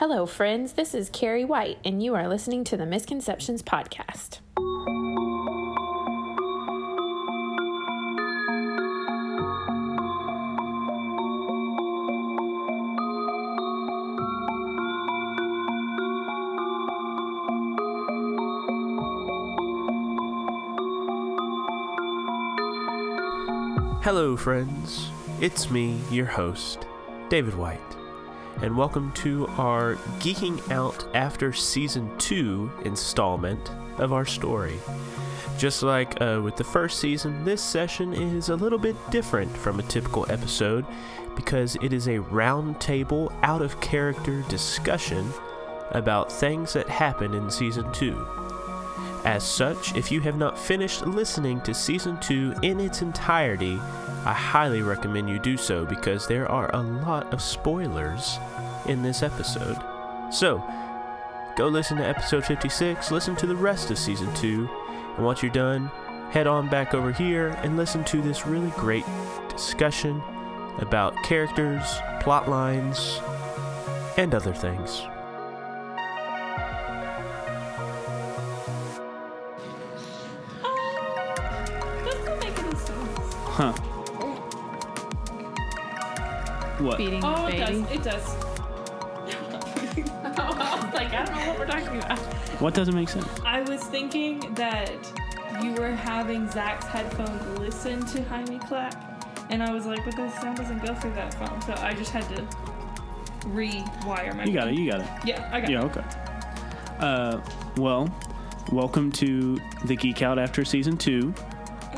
Hello, friends. This is Carrie White, and you are listening to the Misconceptions Podcast. Hello, friends. It's me, your host, David White, and welcome to our Geeking Out After Season 2 installment of our story. Just like uh, with the first season, this session is a little bit different from a typical episode because it is a roundtable, out of character discussion about things that happen in Season 2. As such, if you have not finished listening to Season 2 in its entirety, I highly recommend you do so because there are a lot of spoilers in this episode. So, go listen to episode 56, listen to the rest of Season 2, and once you're done, head on back over here and listen to this really great discussion about characters, plot lines, and other things. Doesn't make any sense. Huh. What? Feeding Oh, the it does. It does. I was like, I don't know what we're talking about. What doesn't make sense? I was thinking that you were having Zach's headphones listen to Jaime clap, and I was like, but the sound doesn't go through that phone, so I just had to rewire my. You got it. You got it. Yeah, I got Yeah. it. Yeah, okay. Uh, well, welcome to the Geek Out after season two.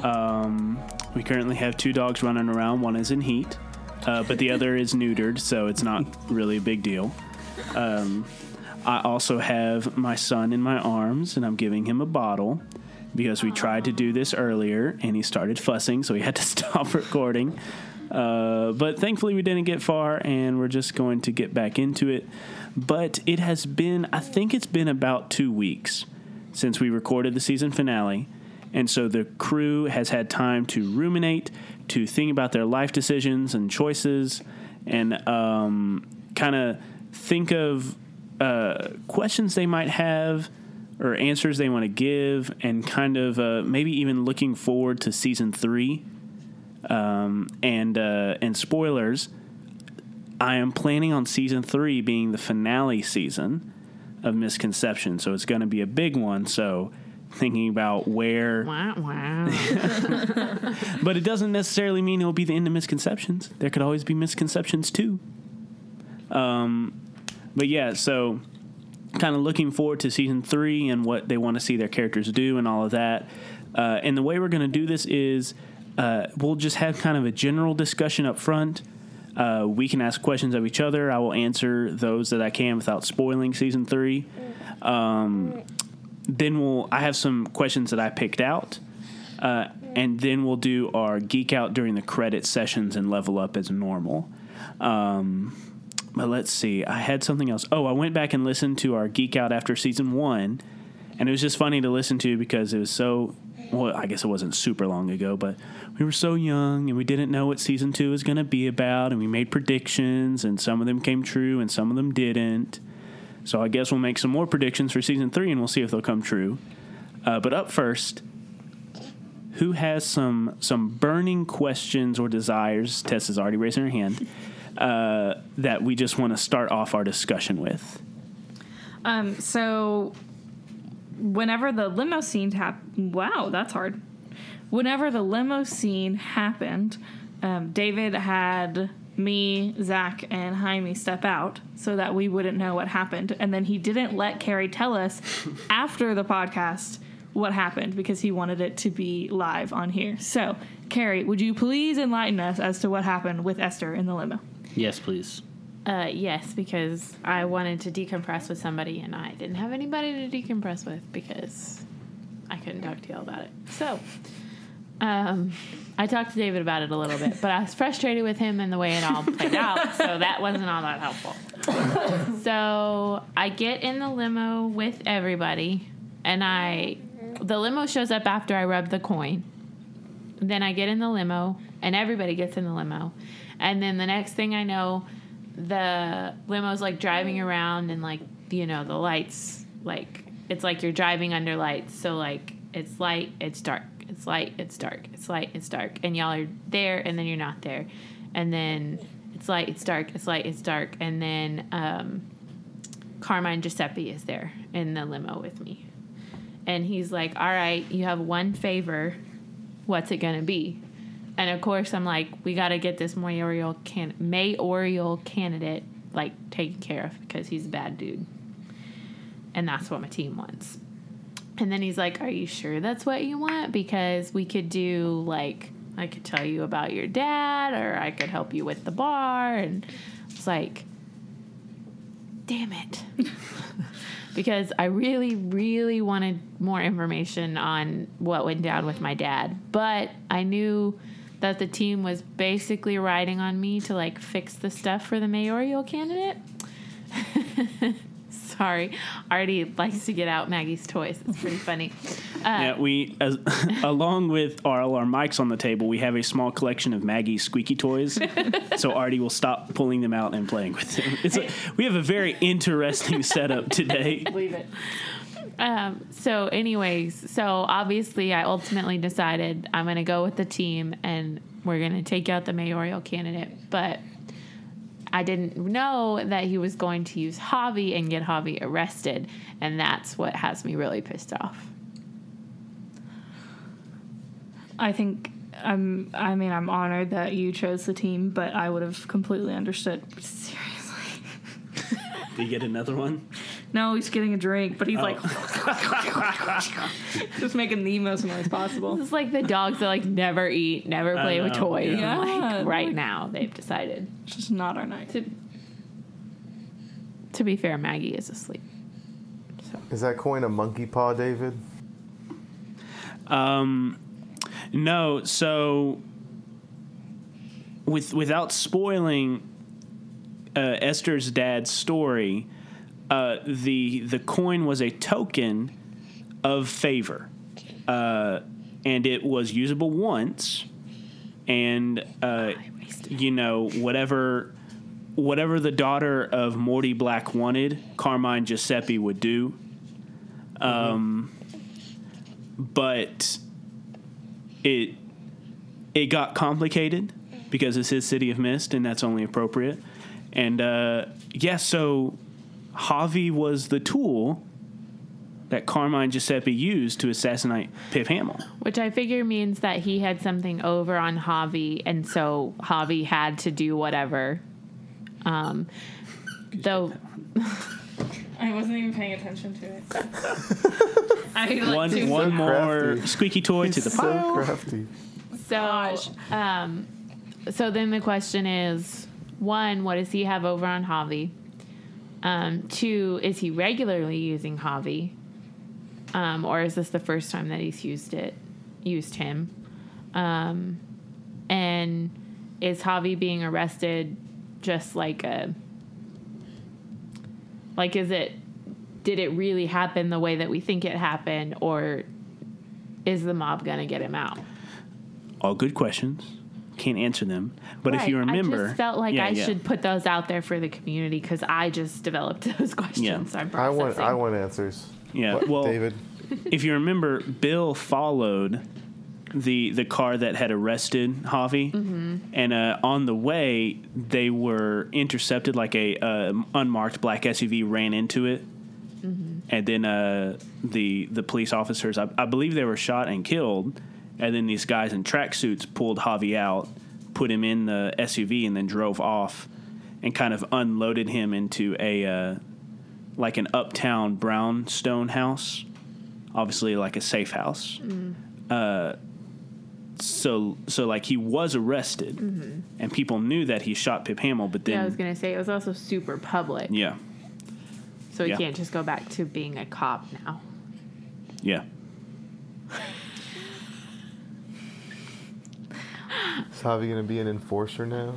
Um, we currently have two dogs running around. One is in heat, uh, but the other is neutered, so it's not really a big deal. Um, I also have my son in my arms, and I'm giving him a bottle because we tried to do this earlier, and he started fussing, so we had to stop recording. Uh, but thankfully, we didn't get far, and we're just going to get back into it. But it has been, I think it's been about two weeks since we recorded the season finale. And so the crew has had time to ruminate, to think about their life decisions and choices, and um, kind of think of uh, questions they might have or answers they want to give, and kind of uh, maybe even looking forward to season three. Um, and uh, and spoilers, I am planning on season three being the finale season of Misconception, so it's going to be a big one. So thinking about where, Wow, wow. but it doesn't necessarily mean it'll be the end of Misconceptions. There could always be Misconceptions too. Um, but yeah, so kind of looking forward to season three and what they want to see their characters do and all of that. Uh, and the way we're going to do this is uh, we'll just have kind of a general discussion up front. Uh, we can ask questions of each other. I will answer those that I can without spoiling season three. Um, then we'll. I have some questions that I picked out, uh, and then we'll do our geek out during the credit sessions and level up as normal. Um, but let's see. I had something else. Oh, I went back and listened to our geek out after season one, and it was just funny to listen to because it was so. Well, I guess it wasn't super long ago, but we were so young and we didn't know what season two was going to be about, and we made predictions, and some of them came true and some of them didn't. So I guess we'll make some more predictions for season three, and we'll see if they'll come true. Uh, but up first, who has some some burning questions or desires? Tess is already raising her hand. Uh, that we just want to start off our discussion with. Um, so whenever the limo scene happened, wow, that's hard. Whenever the limo scene happened, um, David had me, Zach, and Jaime step out so that we wouldn't know what happened. And then he didn't let Carrie tell us after the podcast what happened because he wanted it to be live on here. So, Carrie, would you please enlighten us as to what happened with Esther in the limo? Yes, please. Uh, yes, because I wanted to decompress with somebody and I didn't have anybody to decompress with because I couldn't talk to y'all about it. So, um, I talked to David about it a little bit, but I was frustrated with him and the way it all played out, so that wasn't all that helpful. so I get in the limo with everybody, and I, the limo shows up after I rub the coin. Then I get in the limo, and everybody gets in the limo. And then the next thing I know, the limo's like driving around and like you know the lights like it's like you're driving under lights so like it's light it's dark it's light it's dark. It's light it's dark. And y'all are there and then you're not there. And then it's light it's dark. It's light it's dark. And then um, carmine giuseppe is there in the limo with me. And he's like all right you have one favor. What's it gonna be? And of course, I'm like, we got to get this mayoral can mayoral candidate like taken care of because he's a bad dude, and that's what my team wants. And then he's like, "Are you sure that's what you want? Because we could do like I could tell you about your dad, or I could help you with the bar." And it's like, damn it. because I really, really wanted more information on what went down with my dad. But I knew that the team was basically riding on me to like fix the stuff for the mayoral candidate. Sorry, Artie likes to get out Maggie's toys. It's pretty funny. Uh, Yeah, we, as, along with all our mics on the table, we have a small collection of Maggie's squeaky toys. so Artie will stop pulling them out and playing with them. It's a, we have a very interesting setup today. Leave it. Um, so, anyways, so obviously, I ultimately decided I'm going to go with the team and we're going to take out the mayoral candidate. But I didn't know that he was going to use Javi and get Javi arrested. And that's what has me really pissed off. I think I'm. I mean, I'm honored that you chose the team, but I would have completely understood. Seriously, Do you get another one? No, he's getting a drink, but he's Oh. like just making the most noise possible. It's like the dogs that like never eat, never play with toys. yeah. Yeah, like right like- now, they've decided. It's just not our night. To, to be fair, Maggie is asleep. Is that coin a monkey paw, David? Um, no, so with without spoiling uh, Esther's dad's story, uh, the the coin was a token of favor, uh, and it was usable once, and uh, you know whatever whatever the daughter of Morty Black wanted, Carmine Giuseppe would do. Um, but it it got complicated because it's his City of Mist, and that's only appropriate. And uh, yeah, so Javi was the tool that Carmine Giuseppe used to assassinate Pip Hamill. Which I figure means that he had something over on Javi, and so Javi had to do whatever. Um, though I wasn't even paying attention to it. I like One to- one so more crafty. squeaky toy to the so pile. crafty. so um, so then the question is one, what does he have over on Javi? Um, two, is he regularly using Javi? Um, or is this the first time that he's used it used him? Um, and is Javi being arrested just like a like is it did it really happen the way that we think it happened or is the mob gonna get him out? All good questions. Can't answer them. But if you remember, I just felt like Yeah, I yeah. should put those out there for the community because I just developed those questions. Yeah. I'm I want. I want answers. Yeah, What, well- David. if you remember, Bill followed the the car that had arrested Javi, Mm-hmm. and uh, on the way they were intercepted. Like a uh, unmarked black SUV ran into it, Mm-hmm. and then uh, the the police officers, I, I believe they were shot and killed. And then these guys in tracksuits pulled Javi out, put him in the SUV, and then drove off, and kind of unloaded him into a uh, like an uptown brownstone house obviously like a safe house. Uh, so so like he was arrested, and people knew that he shot Pip Hamill, but then yeah, I was gonna say it was also super public, yeah, so he yeah. can't just go back to being a cop now. yeah. Is Javi gonna be an enforcer now?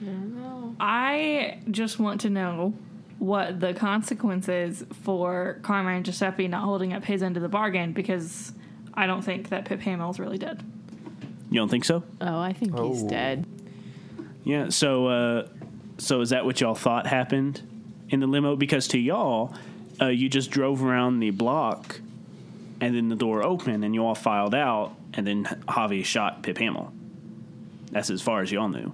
I don't know. I just want to know what the consequences for Carmine Giuseppe not holding up his end of the bargain because I don't think that Pip Hamill's really dead. You don't think so? Oh, I think he's Oh. dead. Yeah. So uh, so is that what y'all thought happened in the limo? Because to y'all, uh, you just drove around the block, and then the door opened, and you all filed out, and then Javi shot Pip Hamill. That's as far as y'all knew.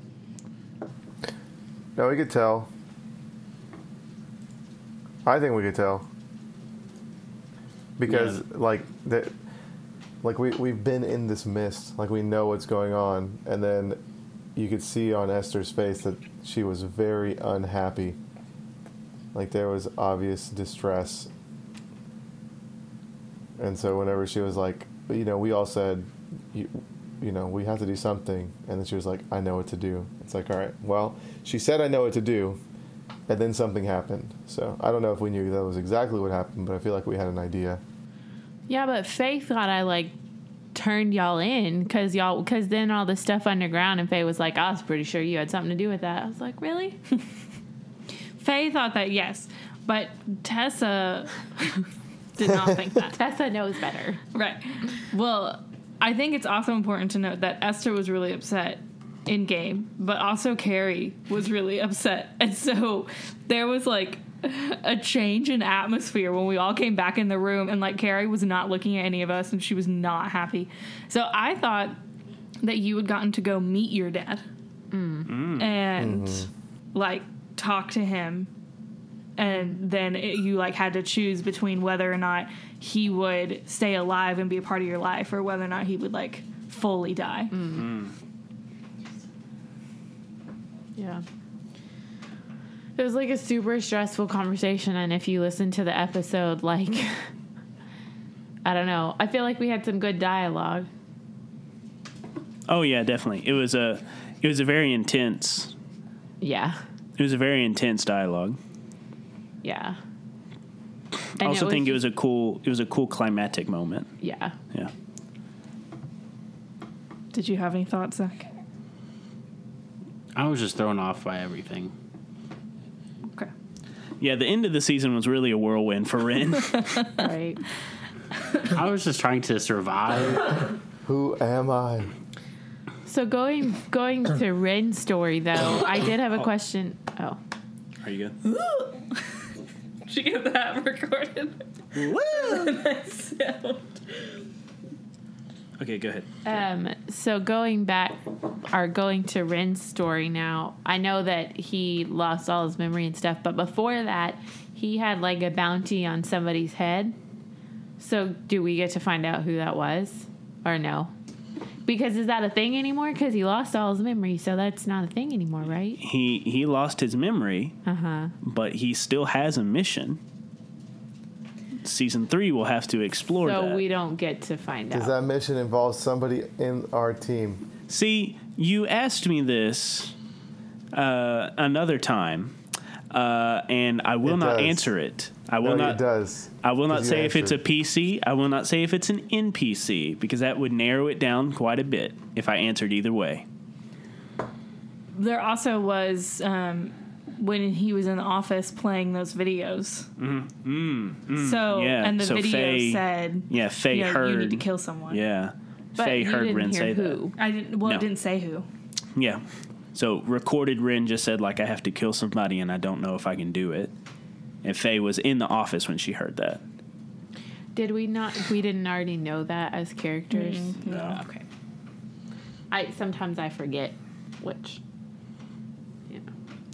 No, we could tell. I think we could tell. Because Yeah. like that like we we've been in this mist, like we know what's going on, and then you could see on Esther's face that she was very unhappy. Like there was obvious distress. And so whenever she was like, you know, we all said you, you know, we have to do something. And then she was like, I know what to do. It's like, all right, well, she said, I know what to do. And then something happened. So I don't know if we knew that was exactly what happened, but I feel like we had an idea. Yeah, but Faye thought I like turned y'all in because y'all because then all the stuff underground and Faye was like, I was pretty sure you had something to do with that. I was like, really? Faye thought that yes, but Tessa did not think that. Tessa knows better. Right. Well, I think it's also important to note that Esther was really upset in game, but also Carrie was really upset. And so there was like a change in atmosphere when we all came back in the room and like Carrie was not looking at any of us and she was not happy. So I thought that you had gotten to go meet your dad mm. Mm. and mm-hmm. like talk to him and then it, you like had to choose between whether or not he would stay alive and be a part of your life or whether or not he would like fully die. Mm-hmm. Yeah. It was like a super stressful conversation, and if you listen to the episode, like, I don't know, I feel like we had some good dialogue. Oh yeah, definitely. It was a it was a very intense Yeah, it was a very intense dialogue. Yeah. I also think it was a cool it was a cool climatic moment. yeah. Yeah. Did you have any thoughts, Zach? I was just thrown off by everything. Okay. Yeah, the end of the season was really a whirlwind for Ren. Right. I was just trying to survive. Who am I? So going going to Ren's story though, I did have a oh. question. Oh, Are you good? Did you get that recorded? Okay, go ahead. um. So going back, or going to Ren's story now. I know that he lost all his memory and stuff, but before that, he had like a bounty on somebody's head. So do we get to find out who that was, or no? Because is that a thing anymore? Because he lost all his memory, so that's not a thing anymore, right? He he lost his memory, Uh huh. but he still has a mission. Season three will have to explore So that. we don't get to find Does out. that mission involve somebody in our team? See, you asked me this uh, another time, uh, and I will It not does. answer it. I will no, not. it does. I will not 'Cause you say if it's a. PC. I will not say if it's an NPC because that would narrow it down quite a bit if I answered either way. There also was um, when he was in the office playing those videos. Mm, So yeah, and the so video Faye- said, Yeah, Faye you, know, heard. you need to kill someone. Yeah, But Faye heard didn't Ren say who. I didn't. Well, No. it didn't say who. Yeah, so recorded Ren just said like I have to kill somebody and I don't know if I can do it. And Faye was in the office when she heard that. Did we not? We didn't already know that as characters. Mm-hmm. No. Okay. I sometimes I forget which. Yeah.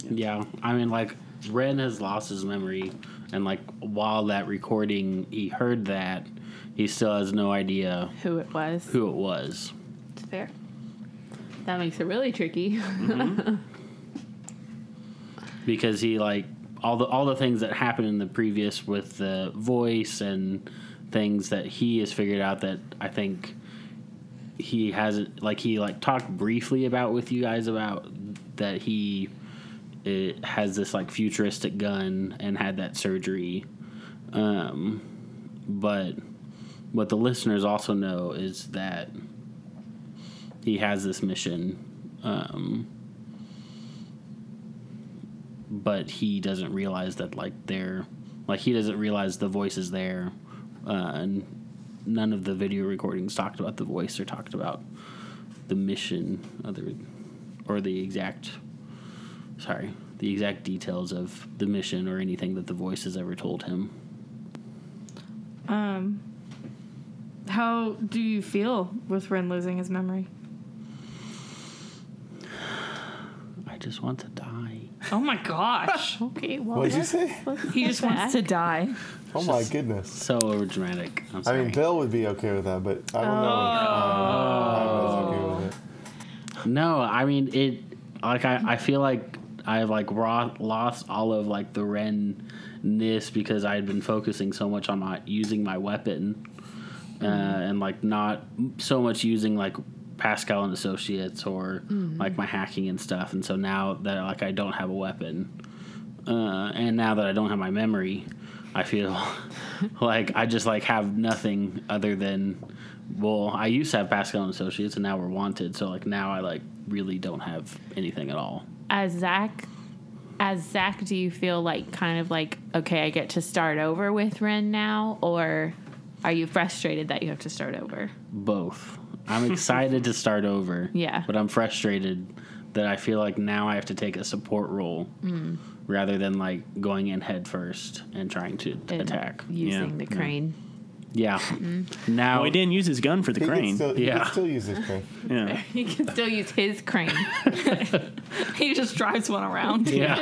yeah, I mean, like Ren has lost his memory, and like while that recording, he heard that, he still has no idea Who it was. who it was. It's fair. That makes it really tricky. because he like all the all the things that happened in the previous with the voice and things that he has figured out that I think he hasn't like he like talked briefly about with you guys about that he it has this like futuristic gun and had that surgery um but what the listeners also know is that he has this mission um but he doesn't realize that like they're like he doesn't realize the voice is there uh, and none of the video recordings talked about the voice or talked about the mission other or the exact sorry the exact details of the mission or anything that the voice has ever told him. Um, how do you feel with Ren losing his memory? I just want to die. Oh my gosh. Okay, well, What'd you let's- say? let's he get just wants back. to die. Oh my goodness. So overdramatic. I'm I sorry. mean, Bill would be okay with that, but I don't know. if, uh, I was okay with it. No, I mean it. Like I, I feel like I've like raw, lost all of like the Ren-ness because I had been focusing so much on my using my weapon, uh, and like not so much using like Pascal and Associates or like my hacking and stuff. And so now that like I don't have a weapon, uh, and now that I don't have my memory, I feel like I just like have nothing other than well, I used to have Pascal and Associates, and now we're wanted. So like now I like really don't have anything at all. as Zach, as Zach, do you feel like kind of like okay, I get to start over with Ren now, or are you frustrated that you have to start over? Both. I'm excited to start over. Yeah. But I'm frustrated that I feel like now I have to take a support role mm. rather than like going in head first and trying to And attack. using Yeah, the crane. Yeah. Now Well, he didn't use his gun for the He crane. Can still, he Yeah. can still use this crane. yeah. He can still use his crane. He just drives one around. Yeah.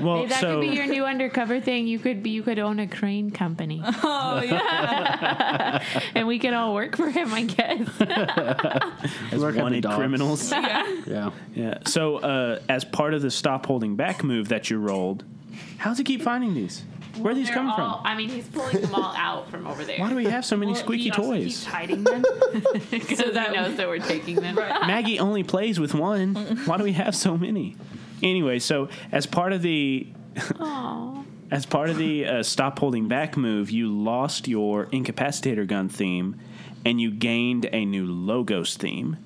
Well, Hey, that so could be your new undercover thing. You could be, you could own a crane company, Oh yeah. and we could all work for him. I guess. as Work at the wanted docks. criminals. yeah. Yeah. yeah. So, uh, as part of the stop holding back move that you rolled, how's he keep finding these? Where are these coming all- from? I mean, he's pulling them all out from over there. Why do we have so many Well, squeaky he toys? keeps hiding them because So he that- knows that we're taking them. Right. Maggie only plays with one. Why do we have so many? Anyway, so as part of the Aw. as part of the uh, stop holding back move, you lost your incapacitator gun theme, and you gained a new logos theme.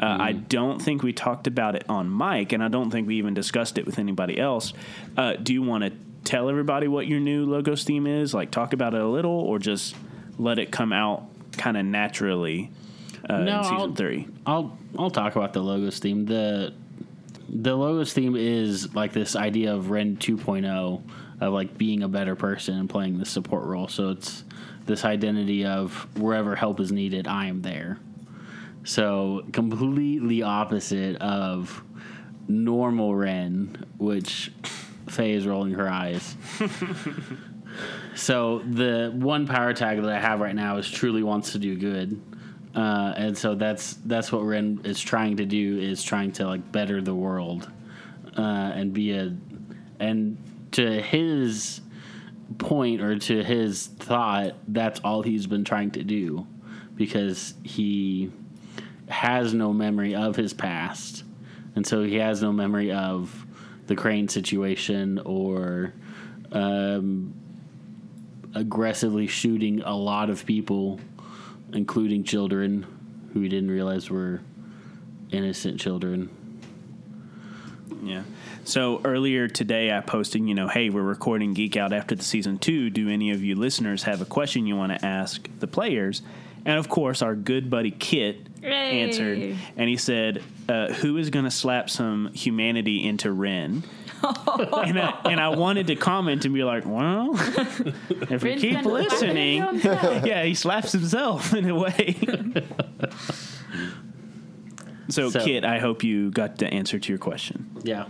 Uh, I don't think we talked about it on mic, and I don't think we even discussed it with anybody else. Uh, do you want to tell everybody what your new logos theme is? Like talk about it a little, or just let it come out kind of naturally uh, No, in season I'll- three? I'll I'll talk about the logos theme. The the logos theme is like this idea of Ren 2.0 of like being a better person and playing the support role. So it's this identity of wherever help is needed, I am there. So completely opposite of normal Ren, which Faye is rolling her eyes. so the one power tag that I have right now is truly wants to do good. Uh, and so that's that's what Ren is trying to do is trying to like better the world uh, and be a and to his point or to his thought that's all he's been trying to do because he has no memory of his past and so he has no memory of the crane situation or um, aggressively shooting a lot of people including children who he didn't realize were innocent children. Yeah. So earlier today, I posted, you know, hey, we're recording Geek Out after the season two. Do any of you listeners have a question you want to ask the players? And of course, our good buddy Kit Yay. answered, and he said, uh, "Who is going to slap some humanity into Ren?" and, I, and I wanted to comment and be like, "Well, if you Ren's keep been slapping listening, into himself. yeah, he slaps himself in a way." so, So- Kit, I hope you got the answer to your question. Yeah.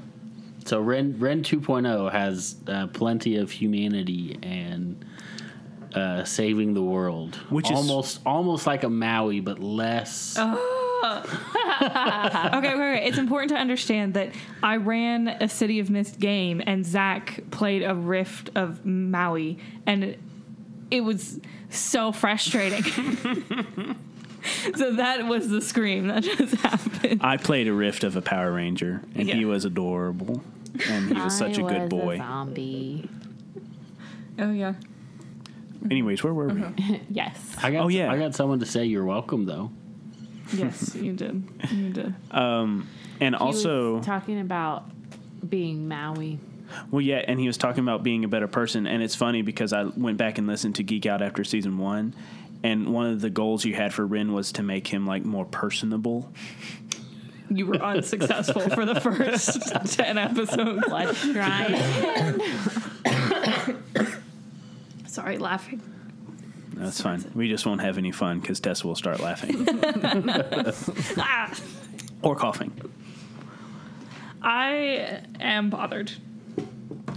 So Ren Ren 2.0 has uh, plenty of humanity and uh, saving the world, Which is- almost almost like a Maui, but less. okay, okay, okay. It's important to understand that I ran a City of Mist game and Zach played a Rift of Maui, and it, it was so frustrating. so that was the scream that just happened. I played a rift of a Power Ranger, and he was adorable, and he was such a I good was boy. zombie. Oh yeah. Anyways, where were we? Uh-huh. Yes. I got Oh, yeah. I got someone to say you're welcome though. Yes, you did. You did. Um, and He was also, talking about being Maui. well, yeah, and he was talking about being a better person, and it's funny because I went back and listened to Geek Out after season one, and one of the goals you had for Ren was to make him like more personable. You were unsuccessful for the first 10 episodes. Let's try it. Sorry, laughing. That's fine. We just won't have any fun because Tessa will start laughing Ah. or coughing. I am bothered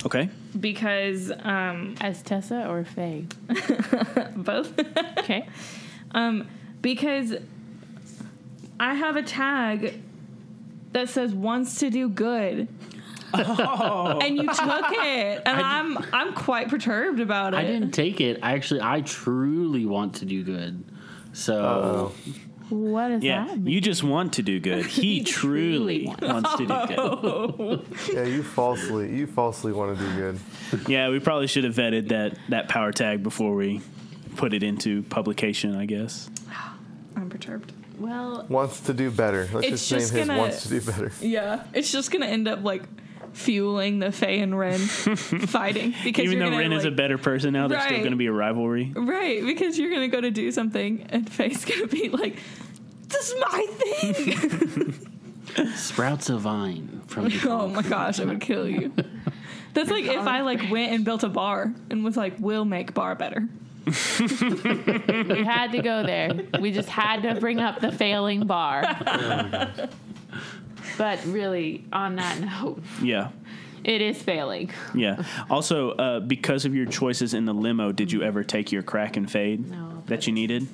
Okay. because um, As Tessa or Faye? both. Okay. um, because I have a tag that says wants to do good. And you took it, and I am I'm quite perturbed about it. I didn't take it. I actually, I truly want to do good. So What does Yeah, that mean? you just want to do good. He truly truly wants to do good. yeah, you falsely, you falsely want to do good. Yeah, we probably should have vetted that that power tag before we put it into publication. I guess. I'm perturbed. well, Wants to do better. Let's It's just name just his gonna- wants to do better. Yeah, it's just gonna end up like fueling the Faye and Ren fighting because Even though gonna, Ren is a better person now, there's still going to be a rivalry. right because you're gonna go to do something and Faye's gonna be like, "This is my thing." sprouts a vine from the oh my gosh, I would kill you. That's like if I like went and built a bar and was like, "We'll make bar better." we had to go there. We just had to bring up the failing bar. But really, on that note, Yeah. it is failing. Yeah. Also, uh, because of your choices in the limo, did you ever take your crack and fade No. that you needed?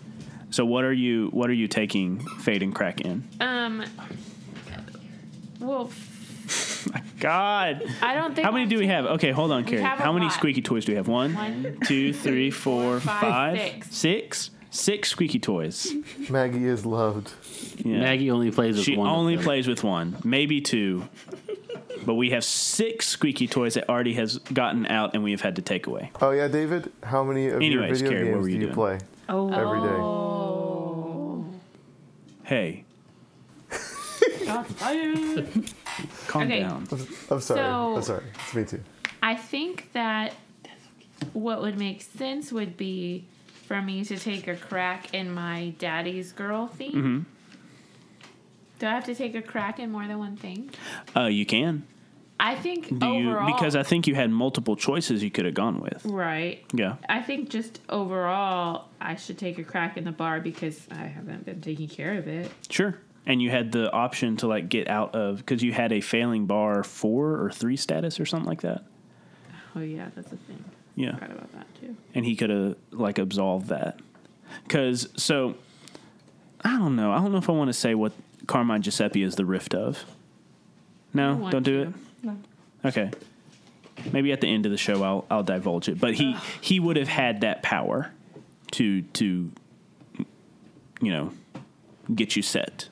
So what are you what are you taking fade and crack in? Um. Well, My God. I don't think. How many do we have? Okay, hold on, Carrie. How many lot. squeaky toys do we have? One, One, two, three, four, five, five, six. six, six squeaky toys. Maggie is loved. Yeah. Maggie only plays with She one. of only plays with one, maybe two. But we have six squeaky toys that already has gotten out and we have had to take away. Oh yeah, David. How many of your video Carrie, what games were do you you doing? play Oh, every day? Oh. Hey, calm Okay. down. I'm sorry. So- I'm sorry. It's me too. I think that what would make sense would be for me to take a crack in my daddy's girl theme. Mm-hmm. Do I have to take a crack in more than one thing? Uh, you can. I think Do you? overall, Because I think you had multiple choices you could have gone with. right. Yeah. I think just overall, I should take a crack in the bar because I haven't been taking care of it. Sure. And you had the option to like get out of because you had a failing bar four or three status or something like that. Oh yeah, that's a thing. Yeah. Forgot about that too. and he could have like absolved that. Cause so I don't know. I don't know if I want to say what Carmine Giuseppe is the rift of. No, want don't do to. it. No. Okay. Maybe at the end of the show I'll I'll divulge it. But he he would have had that power to to you know get you set.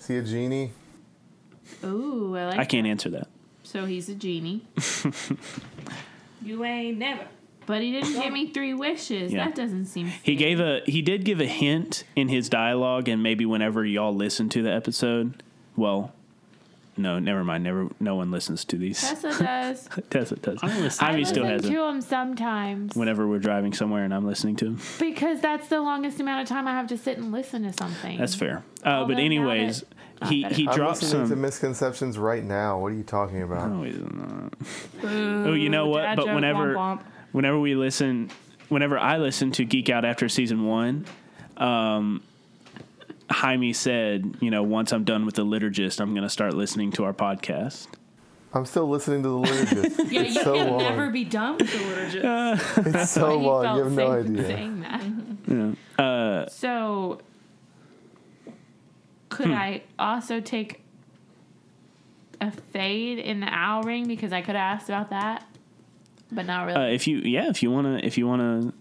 Is he a genie? Ooh, I like. I can't that. answer that. So he's a genie, you ain't never. but he didn't give me three wishes. Yeah. That doesn't seem. He gave a he did give a hint in his dialogue and maybe whenever y'all listen to the episode, well, no, never mind. Never no one listens to these. Tessa does. Tessa does. I listen. I Ivy still listen has to them him sometimes whenever we're driving somewhere and I'm listening to him. because that's the longest amount of time I have to sit and listen to something. That's fair. Uh, Although but now anyways, that- he better. he I'm dropped listening to some. misconceptions right now. What are you talking about? Oh, he's not. Oh, you know what? Dad But joke, whenever womp womp. whenever we listen, whenever I listen to Geek Out after season one, um, Jaime said, you know, once I'm done with the liturgist, I'm going to start listening to our podcast. I'm still listening to the liturgist. Yeah, it's you so can long. never be done with the liturgist. It's so He long. felt You have no safe idea. saying that. Yeah. Uh, So, Hmm. could I also take a fade in the owl ring because I could have asked about that, but not really. uh, if you, yeah, if you want to, if you want to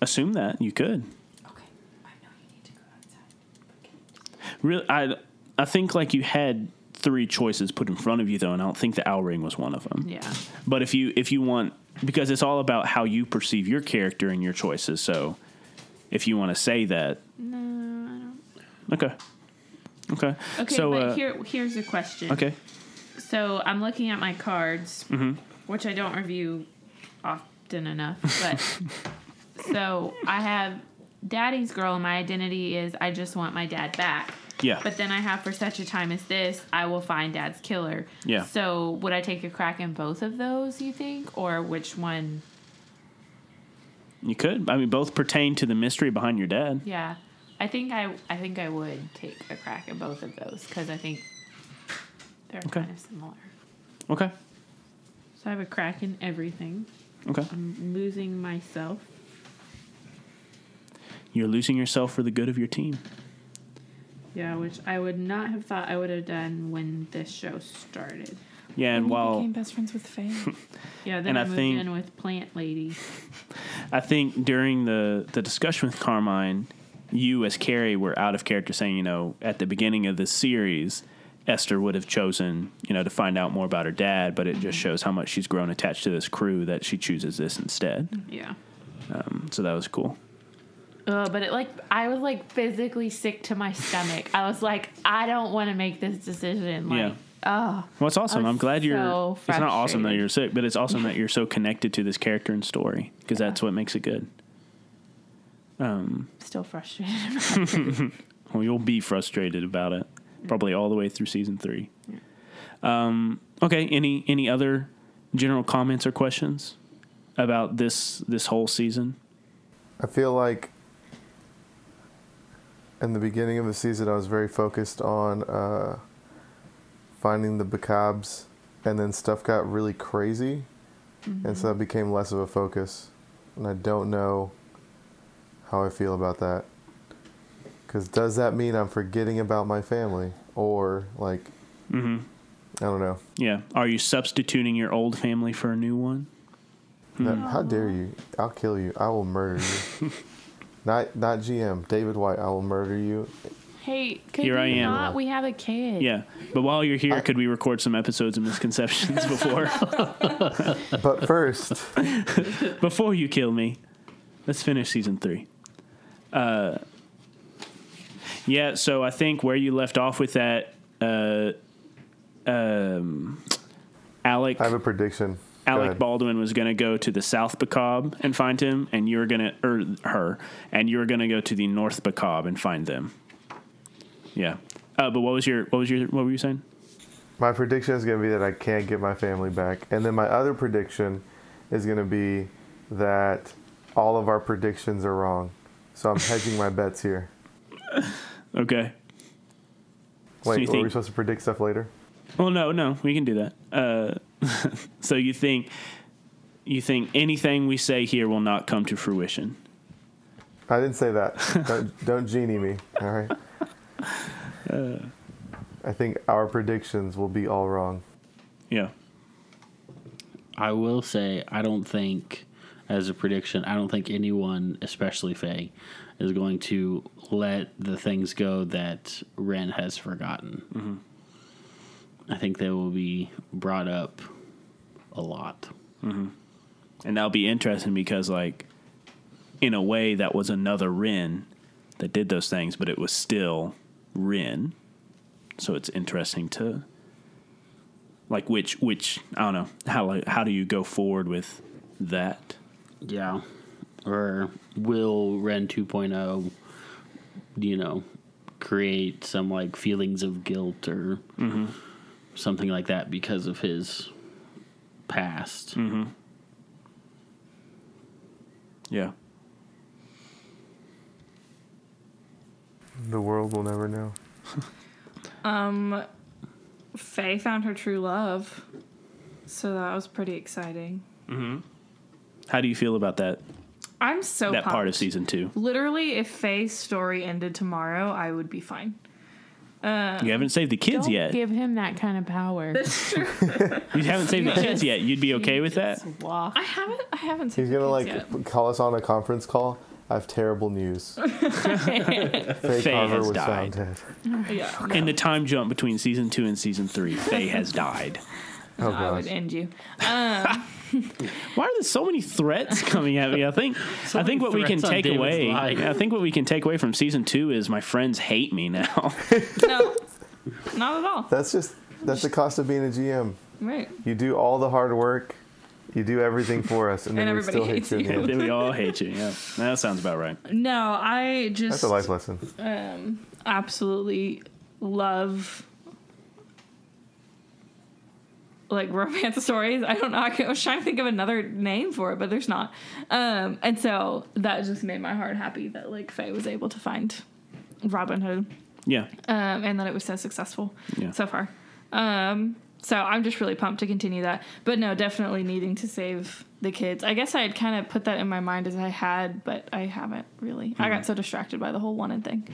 assume that, you could. okay, I know you need to go outside. Really, I, I think like you had three choices put in front of you though, and I don't think the owl ring was one of them. yeah. But if you if you want because it's all about how you perceive your character and your choices. So if you want to say that, No, I don't. okay, okay, Okay, So but uh, here, here's a question. okay, So I'm looking at my cards, Mm-hmm. which I don't review often enough. But so I have Daddy's girl, and my identity is I just want my dad back. Yeah. But then I have for such a time as this, I will find Dad's killer. Yeah. So would I take a crack in both of those? You think, or which one? You could. I mean, both pertain to the mystery behind your dad. Yeah, I think I I think I would take a crack at both of those because I think they're Okay. kind of similar. Okay. So I have a crack in everything. Okay. I'm losing myself. You're losing yourself for the good of your team. Yeah, which I would not have thought I would have done when this show started. Yeah, and you while became best friends with Faye. Yeah, then And I, I moved think- in with Plant Lady. I think during the the discussion with Carmine, you as Carrie were out of character, saying, you know, at the beginning of the series, Esther would have chosen, you know, to find out more about her dad, but it just shows how much she's grown attached to this crew that she chooses this instead. Yeah. Um, so that was cool. Uh, but it like I was like physically sick to my stomach. I was like, I don't want to make this decision. Like, Yeah. oh, Well, it's awesome. I'm glad you're. so it's not awesome that you're sick, but it's awesome that you're so connected to this character and story because that's what makes it good. Um, still frustrated. well, you'll be frustrated about it probably all the way through season three. Um, okay. Any any other general comments or questions about this this whole season? I feel like in the beginning of the season, I was very focused on uh, finding the Bacabs, and then stuff got really crazy, and so that became less of a focus. And I don't know how I feel about that. Because does that mean I'm forgetting about my family? Or, like, Mm-hmm. I don't know. Yeah. Are you substituting your old family for a new one? No, how dare you? I'll kill you. I will murder you. not not GM David White. I will murder you. hey, could Here you I am. not? We have a kid. Yeah. But while you're here, I- could we record some episodes of Misconceptions before But first, before you kill me? Let's finish season three. Uh, yeah. So I think where you left off with that, uh, um, Alec. I have a prediction. Alec. Baldwin was going to go to the South Bacab and find him, and you're going to, or her, and you're going to go to the North Bacab and find them. Yeah. Uh, but what was your, what was your, what were you saying? My prediction is going to be that I can't get my family back. And then my other prediction is going to be that all of our predictions are wrong. So I'm hedging my bets here. Okay. So Wait, you were think- we supposed to predict stuff later? Well, no, no, we can do that. Uh, so you think, you think anything we say here will not come to fruition? I didn't say that. don't, don't genie me. All right. Uh. I think our predictions will be all wrong. Yeah. I will say I don't think, as a prediction, I don't think anyone, especially Faye, is going to let the things go that Ren has forgotten. Mm-hmm. I think they will be brought up a lot. Mm-hmm. And that'll be interesting because, like, in a way, that was another Ren that did those things, but it was still Ren. So it's interesting to, like, which which I don't know how how do you go forward with that? Yeah. Or will Ren 2.0, you know, create some like feelings of guilt or mm-hmm. something like that because of his past? Mm-hmm. Yeah. The world will never know. Um, Faye found her true love, so that was pretty exciting. Mm-hmm. How do you feel about that I'm so that part of season two? Literally, if Faye's story ended tomorrow, I would be fine. You haven't saved the kids Don't yet. give him that kind of power. That's true. you haven't saved the kids yet. You'd be okay with that? Walk. I haven't. I haven't seen He's the going to kids like yet. call us on a conference call. I have terrible news. Faye, Faye Carver has was died. found dead. Yeah, In the time jump between season two and season three, Faye has died. Oh, I would end you. Why are there so many threats coming at me? I think I think what we can take away. I think what we can take away from season two is my friends hate me now. No, not at all. That's just, that's the cost of being a GM. Right. You do all the hard work, you do everything for us, and then And we still everybody hate you in hates the end. Then we all hate you. Yeah, that sounds about right. No, I just That's a life lesson. um, absolutely love like romance stories. I don't know. I was trying to think of another name for it, but there's not. Um, and so that just made my heart happy that like Faye was able to find Robin Hood, Yeah. um, and that it was so successful Yeah. so far. Um, so I'm just really pumped to continue that. But no, definitely needing to save the kids. I guess I had kind of put that in my mind as I had, but I haven't really. I got so distracted by the whole wanted thing.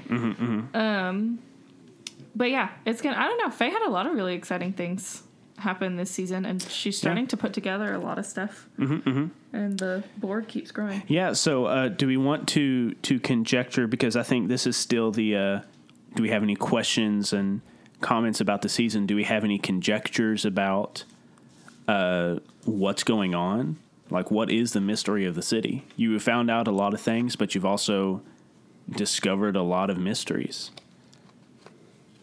Um, but yeah, it's gonna. I don't know. Faye had a lot of really exciting things happen this season, and she's starting to put together a lot of stuff. Mm-hmm, And the board keeps growing. Yeah. So, uh, do we want to to conjecture because I think this is still the. Uh, do we have any questions and comments about the season? Do we have any conjectures about uh, what's going on? Like, what is the mystery of the city? You have found out a lot of things, but you've also discovered a lot of mysteries.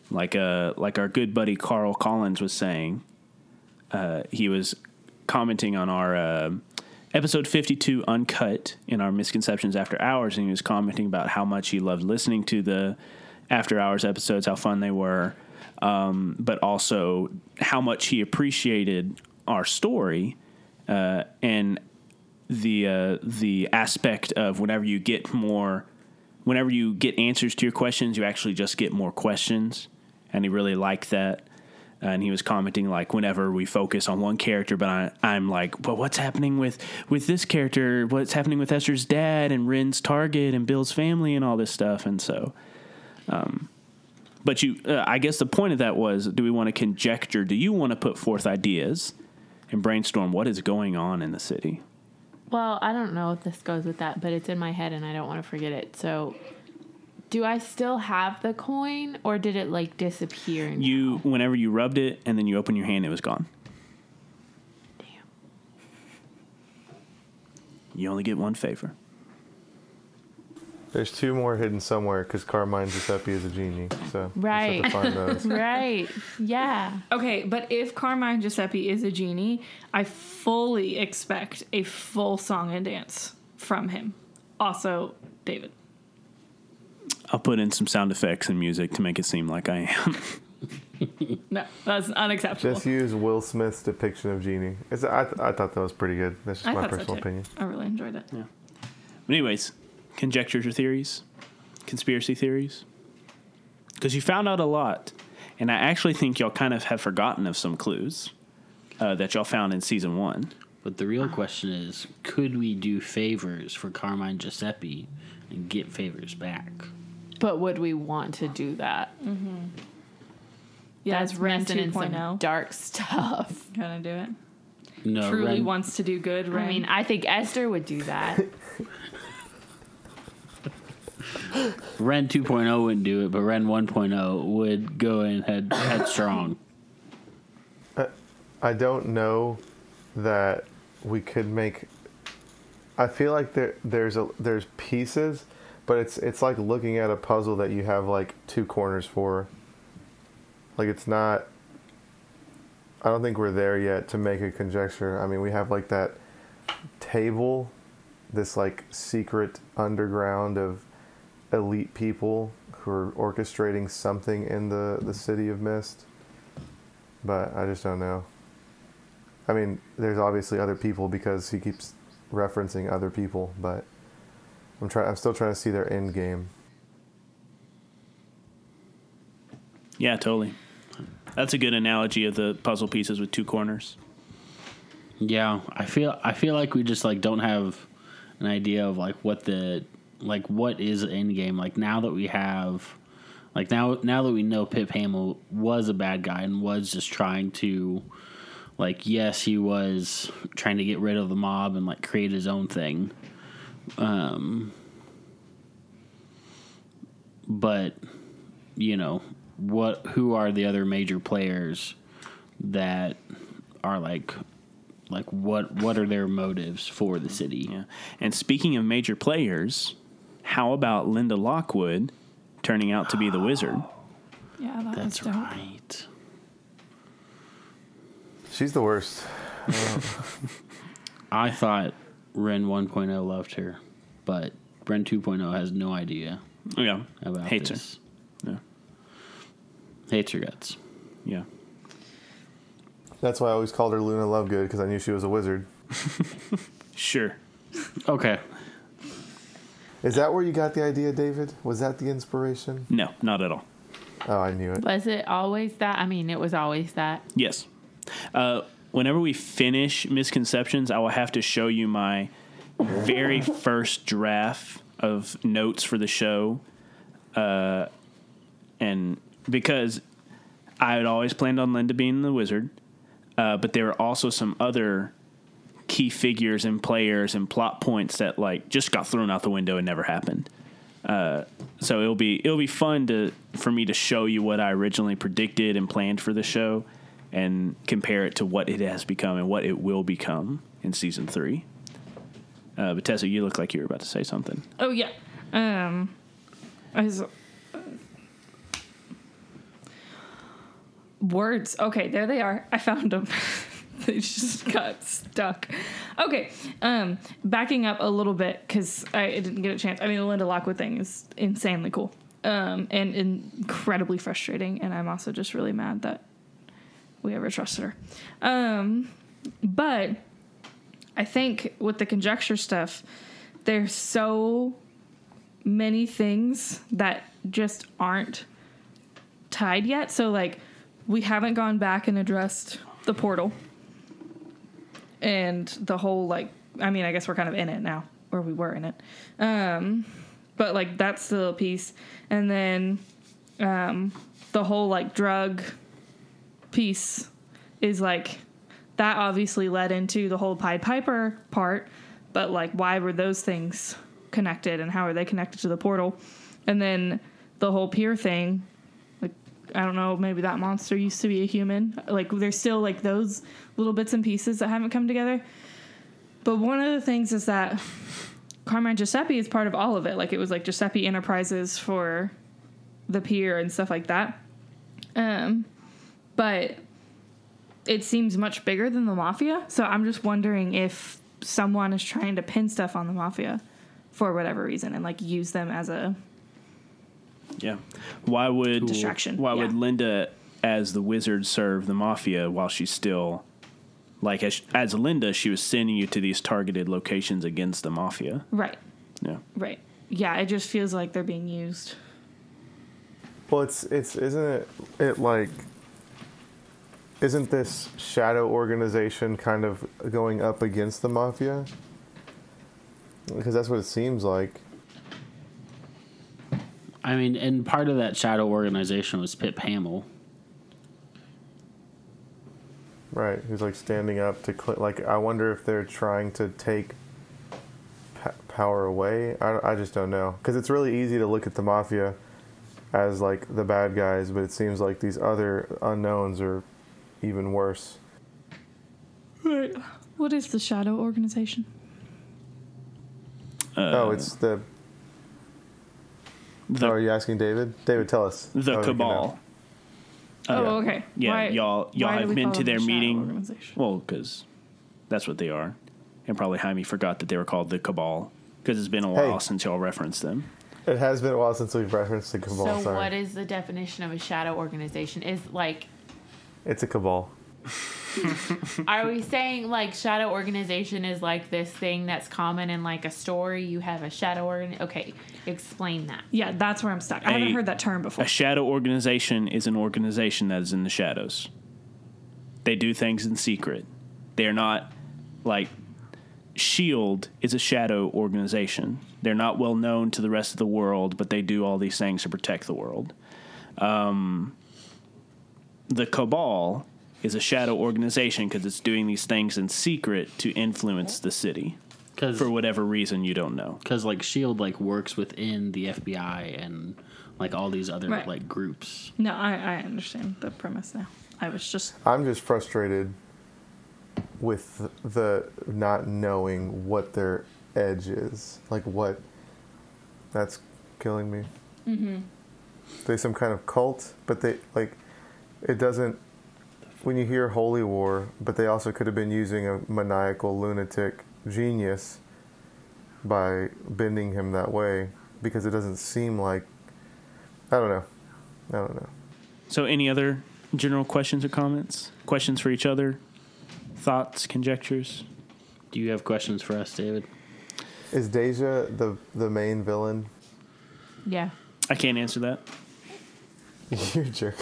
Like uh, like our good buddy Carl Collins was saying, uh, he was commenting on our uh, episode 52 uncut in our misconceptions after hours and he was commenting about how much he loved listening to the after hours episodes how fun they were um, but also how much he appreciated our story uh, and the uh, the aspect of whenever you get more whenever you get answers to your questions you actually just get more questions and he really liked that and he was commenting like whenever we focus on one character but I, i'm like well what's happening with with this character? What's happening with esther's dad and ren's target and bill's family and all this stuff? And so um but you uh, i guess the point of that was do we want to conjecture do you want to put forth ideas and brainstorm what is going on in the city? Well, I don't know if this goes with that, but it's in my head and I don't want to forget it. So, do I still have the coin or did it like disappear? now? you whenever you rubbed it and then you open your hand it was gone Damn. you only get one favor There's two more hidden somewhere because Carmine Giuseppe is a genie. So Right. have to find those. Right. Yeah. Okay, but if Carmine Giuseppe is a genie, I fully expect a full song and dance from him. Also, David. I'll put in some sound effects and music to make it seem like i am No, that's unacceptable. Just use Will Smith's depiction of genie. It's, I, I thought that was pretty good. That's just I my thought so personal opinion. I really enjoyed it. But anyways, conjectures or theories, conspiracy theories, because you found out a lot, and I actually think y'all kind of have forgotten of some clues uh, that y'all found in season one. But the real question is, could we do favors for Carmine Giuseppe and get favors back? But would we want to do that? Mm-hmm. Yeah, That's it's Ren messing in some 2.0. dark stuff. Gonna do it. No, Truly Ren, wants to do good. Ren. I mean, I think Esther would do that. Ren 2.0 wouldn't do it, but Ren 1.0 would go in head headstrong. I don't know that we could make. I feel like there there's a there's pieces, but it's it's like looking at a puzzle that you have like two corners for. Like it's not. I don't think we're there yet to make a conjecture. I mean, we have like that table, this like secret underground of elite people who are orchestrating something in the the city of Mist. But I just don't know. I mean, there's obviously other people because he keeps referencing other people, but I'm trying. I'm still trying to see their end game. Yeah, totally. That's a good analogy of the puzzle pieces with two corners. Yeah, I feel I feel like we just like don't have an idea of like what the like what is the end game. Like now that we have like now now that we know Pip Hamill was a bad guy and was just trying to like yes, he was trying to get rid of the mob and like create his own thing. Um but you know, what who are the other major players that are like like what what are their motives for the city Yeah. And speaking of major players, how about Linda Lockwood turning out to be the wizard? yeah, that that's was dope. right She's the worst. i thought ren 1.0 loved her but ren 2.0 has no idea Oh, yeah. about Hates her. Yeah. Hates her guts. Yeah. That's why I always called her Luna Lovegood because I knew she was a wizard. Sure. Okay. Is that where you got the idea, David? Was that the inspiration? No, not at all. Oh, I knew it. Was it always that? I mean, it was always that. Yes. Uh, whenever we finish misconceptions, I will have to show you my very first draft of notes for the show, uh, and because I had always planned on Linda being the wizard, uh, but there were also some other key figures and players and plot points that like just got thrown out the window and never happened. Uh, so it'll be it'll be fun to for me to show you what I originally predicted and planned for the show, and compare it to what it has become and what it will become in season three. Uh, but Tessa, you look like you were about to say something. Oh yeah. Um, I was, uh, words. Okay, there they are. I found them. they just got stuck. Okay. Um, backing up a little bit because I didn't get a chance. I mean, the Linda Lockwood thing is insanely cool. Um, and incredibly frustrating. And I'm also just really mad that we ever trusted her. Um, but I think with the conjecture stuff, there's so many things that just aren't tied yet. So like we haven't gone back and addressed the portal and the whole like I mean I guess we're kind of in it now or we were in it. Um but like that's the a piece and then um the whole like drug piece is like that obviously led into the whole Pied Piper part, but like why were those things connected and how are they connected to the portal? And then the whole pier thing, like I don't know, maybe that monster used to be a human. Like there's still like those little bits and pieces that haven't come together. But one of the things is that Carmine Giuseppe is part of all of it. Like it was like Giuseppe Enterprises for the pier and stuff like that. Um, but it seems much bigger than the mafia. So I'm just wondering if someone is trying to pin stuff on the mafia for whatever reason and like use them as a Yeah. Why would Distraction, Why would. Linda, as the wizard, serve the mafia while she's still, like as as Linda, she was sending you to these targeted locations against the mafia. right, Yeah. right. Yeah, it just feels like they're being used. Well, it's it's isn't it it like isn't this shadow organization kind of going up against the mafia? Because that's what it seems like. I mean, and part of that shadow organization was Pip Hamill. Right, who's like standing up to cl- like I wonder if they're trying to take p- power away. I, I just don't know because it's really easy to look at the mafia as like the bad guys, but it seems like these other unknowns are even worse. Right. What is the shadow organization? Uh, oh, it's the. The, oh, are you asking David? David, tell us. the Oh, cabal. know. Oh, oh, okay. Yeah, Why- y'all y'all why have been to their the meeting. organization? Well, because that's what they are, and probably Jaime forgot that they were called the cabal because it's been a while Hey. since y'all referenced them. It has been a while since we've referenced the cabal. so, sorry. what is the definition of a shadow organization? Is like, It's a cabal. are we saying like shadow organization is like this thing that's common in like a story? You have a shadow organ. Okay, explain that. Yeah, that's where I'm stuck. I haven't heard that term before. A shadow organization is an organization that is in the shadows. They do things in secret. They're not like Shield is a shadow organization. They're not well known to the rest of the world, but they do all these things to protect the world. Um, the Cabal is a shadow organization because it's doing these things in secret to influence the city Because for whatever reason you don't know. because like Shield like works within the FBI and like all these other Right. like groups. no, I, I understand the premise now. I was just I'm just frustrated with the not knowing what their edge is. Like what? That's killing me. Mm-hmm. They some kind of cult, but they like it doesn't. When you hear holy war, but they also could have been using a maniacal lunatic genius by bending him that way because it doesn't seem like. I don't know. I don't know. So, any other general questions or comments? Questions for each other? Thoughts, conjectures? Do you have questions for us, David? Is Deja the the main villain? Yeah. I can't answer that. You're a jerk.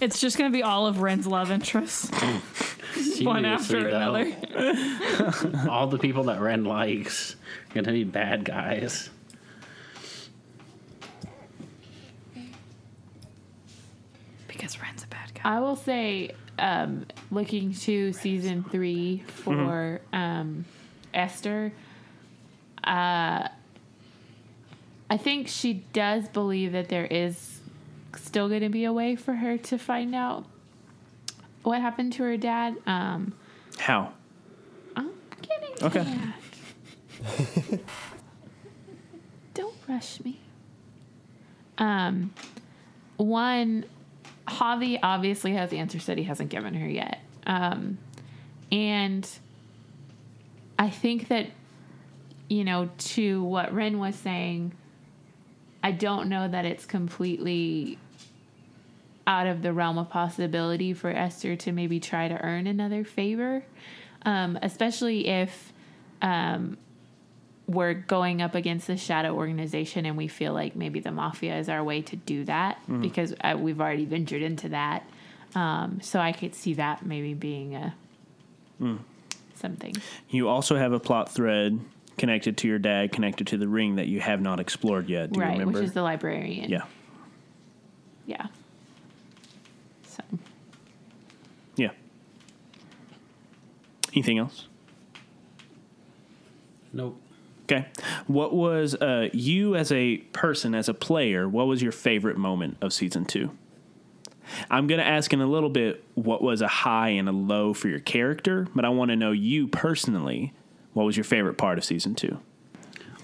It's just gonna be all of Ren's love interests, one after though, another. All the people that Ren likes are gonna be bad guys. Because Ren's a bad guy. I will say, um, looking to season three for um, Esther, uh, I think she does believe that there is still going to be a way for her to find out what happened to her dad. Um, How? I'm getting Okay. Don't rush me. Um, one, Javi obviously has answers that he hasn't given her yet. Um, and I think that, you know, to what Ren was saying, I don't know that it's completely out of the realm of possibility for Esther to maybe try to earn another favor, um, especially if um, we're going up against the shadow organization and we feel like maybe the mafia is our way to do that because uh, we've already ventured into that. Um, so I could see that maybe being a something. You also have a plot thread connected to your dad, connected to the ring that you have not explored yet. Do you right, remember? which is the librarian. yeah. Yeah. So Yeah. Anything else? Nope. Okay. What was uh, you as a person, as a player, what was your favorite moment of season two? I'm going to ask in a little bit what was a high and a low for your character, but I want to know you personally. What was your favorite part of season two?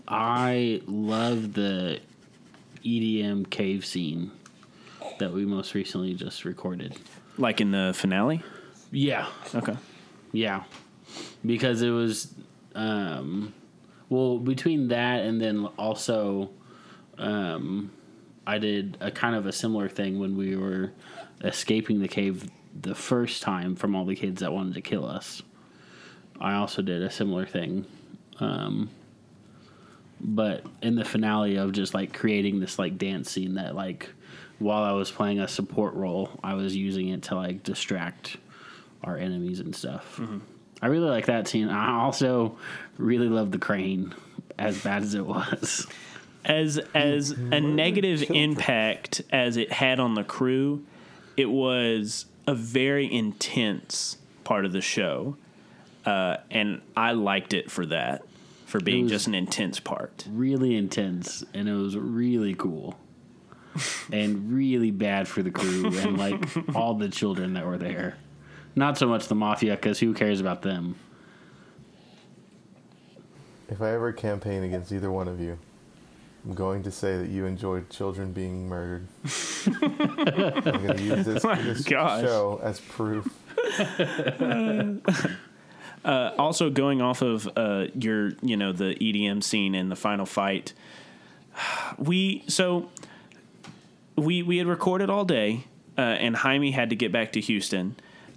I love the EDM cave scene that we most recently just recorded. Like in the finale? Yeah, Okay. yeah, because it was, um, well, between that and then also, um, I did a kind of a similar thing when we were escaping the cave the first time from all the kids that wanted to kill us. I also did a similar thing. Um, but in the finale of just like creating this like dance scene that like while I was playing a support role, I was using it to like distract our enemies and stuff. I really like that scene. I also really love the crane, as bad as it was. as as a negative impact as it had on the crew, it was a very intense part of the show, uh, and I liked it for that, for being just an intense part. Really intense, and it was really cool. And really bad for the crew and like all the children that were there. Not so much the mafia, because who cares about them? If I ever campaign against either one of you, I'm going to say that you enjoyed children being murdered. I'm going to use this, this gosh. show as proof. also going off of uh, your you know the EDM scene in the final fight we so we we had recorded all day uh, and Jaime had to get back to Houston.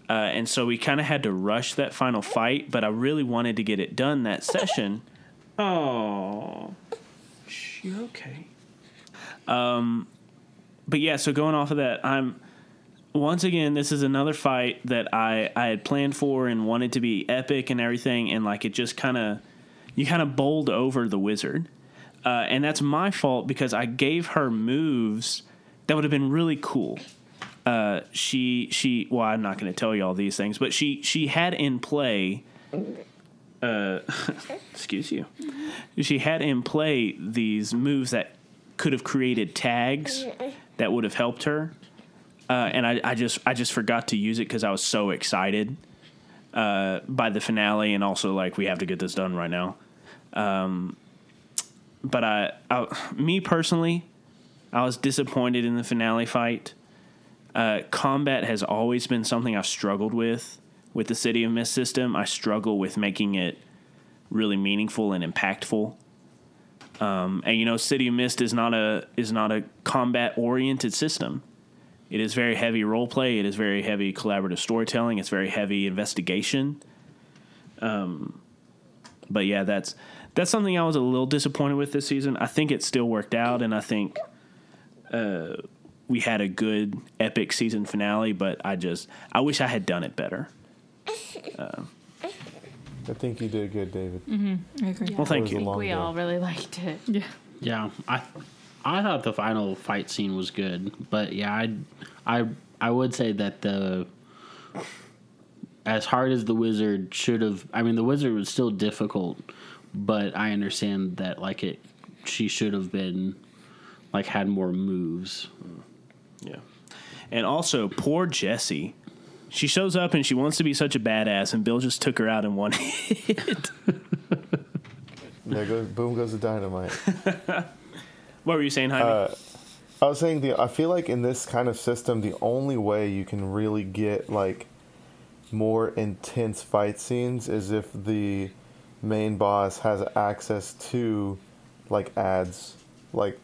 Uh, and so we kind of had to rush that final fight but I really wanted to get it done that session. Oh you're okay. Um but yeah so going off of that I'm once again, this is another fight that I, I had planned for and wanted to be epic and everything, and like it just kind of you kind of bowled over the wizard, uh, and that's my fault because I gave her moves that would have been really cool. Uh, she she well, I'm not going to tell you all these things, but she she had in play. Uh, excuse you. She had in play these moves that could have created tags that would have helped her uh, and I, I just I just forgot to use it because I was so excited uh, by the finale, and also like we have to get this done right now. Um, but I, I, me personally, I was disappointed in the finale fight. Uh, combat has always been something I've struggled with with the City of Mist system. I struggle with making it really meaningful and impactful. Um, and you know, City of Mist is not a is not a combat oriented system It is very heavy role play. It is very heavy collaborative storytelling. It's very heavy investigation. Um, but yeah, that's that's something I was a little disappointed with this season. I think it still worked out, and I think uh, we had a good epic season finale. But I just I wish I had done it better. I think you did good, David. I agree. Well, thank you. a I think long we day. all really liked it. Yeah. Yeah, I I thought the final fight scene was good, but yeah, I I I would say that the as hard as the wizard should have. I mean, the wizard was still difficult, but I understand that like it, she should have been like had more moves. Yeah. And also, poor Jesse. She shows up and she wants to be such a badass, and Bill just took her out in one hit. There goes boom goes the dynamite. what were you saying, Jaime? Uh, I was saying the I feel like in this kind of system, the only way you can really get like more intense fight scenes is if the main boss has access to like ads, like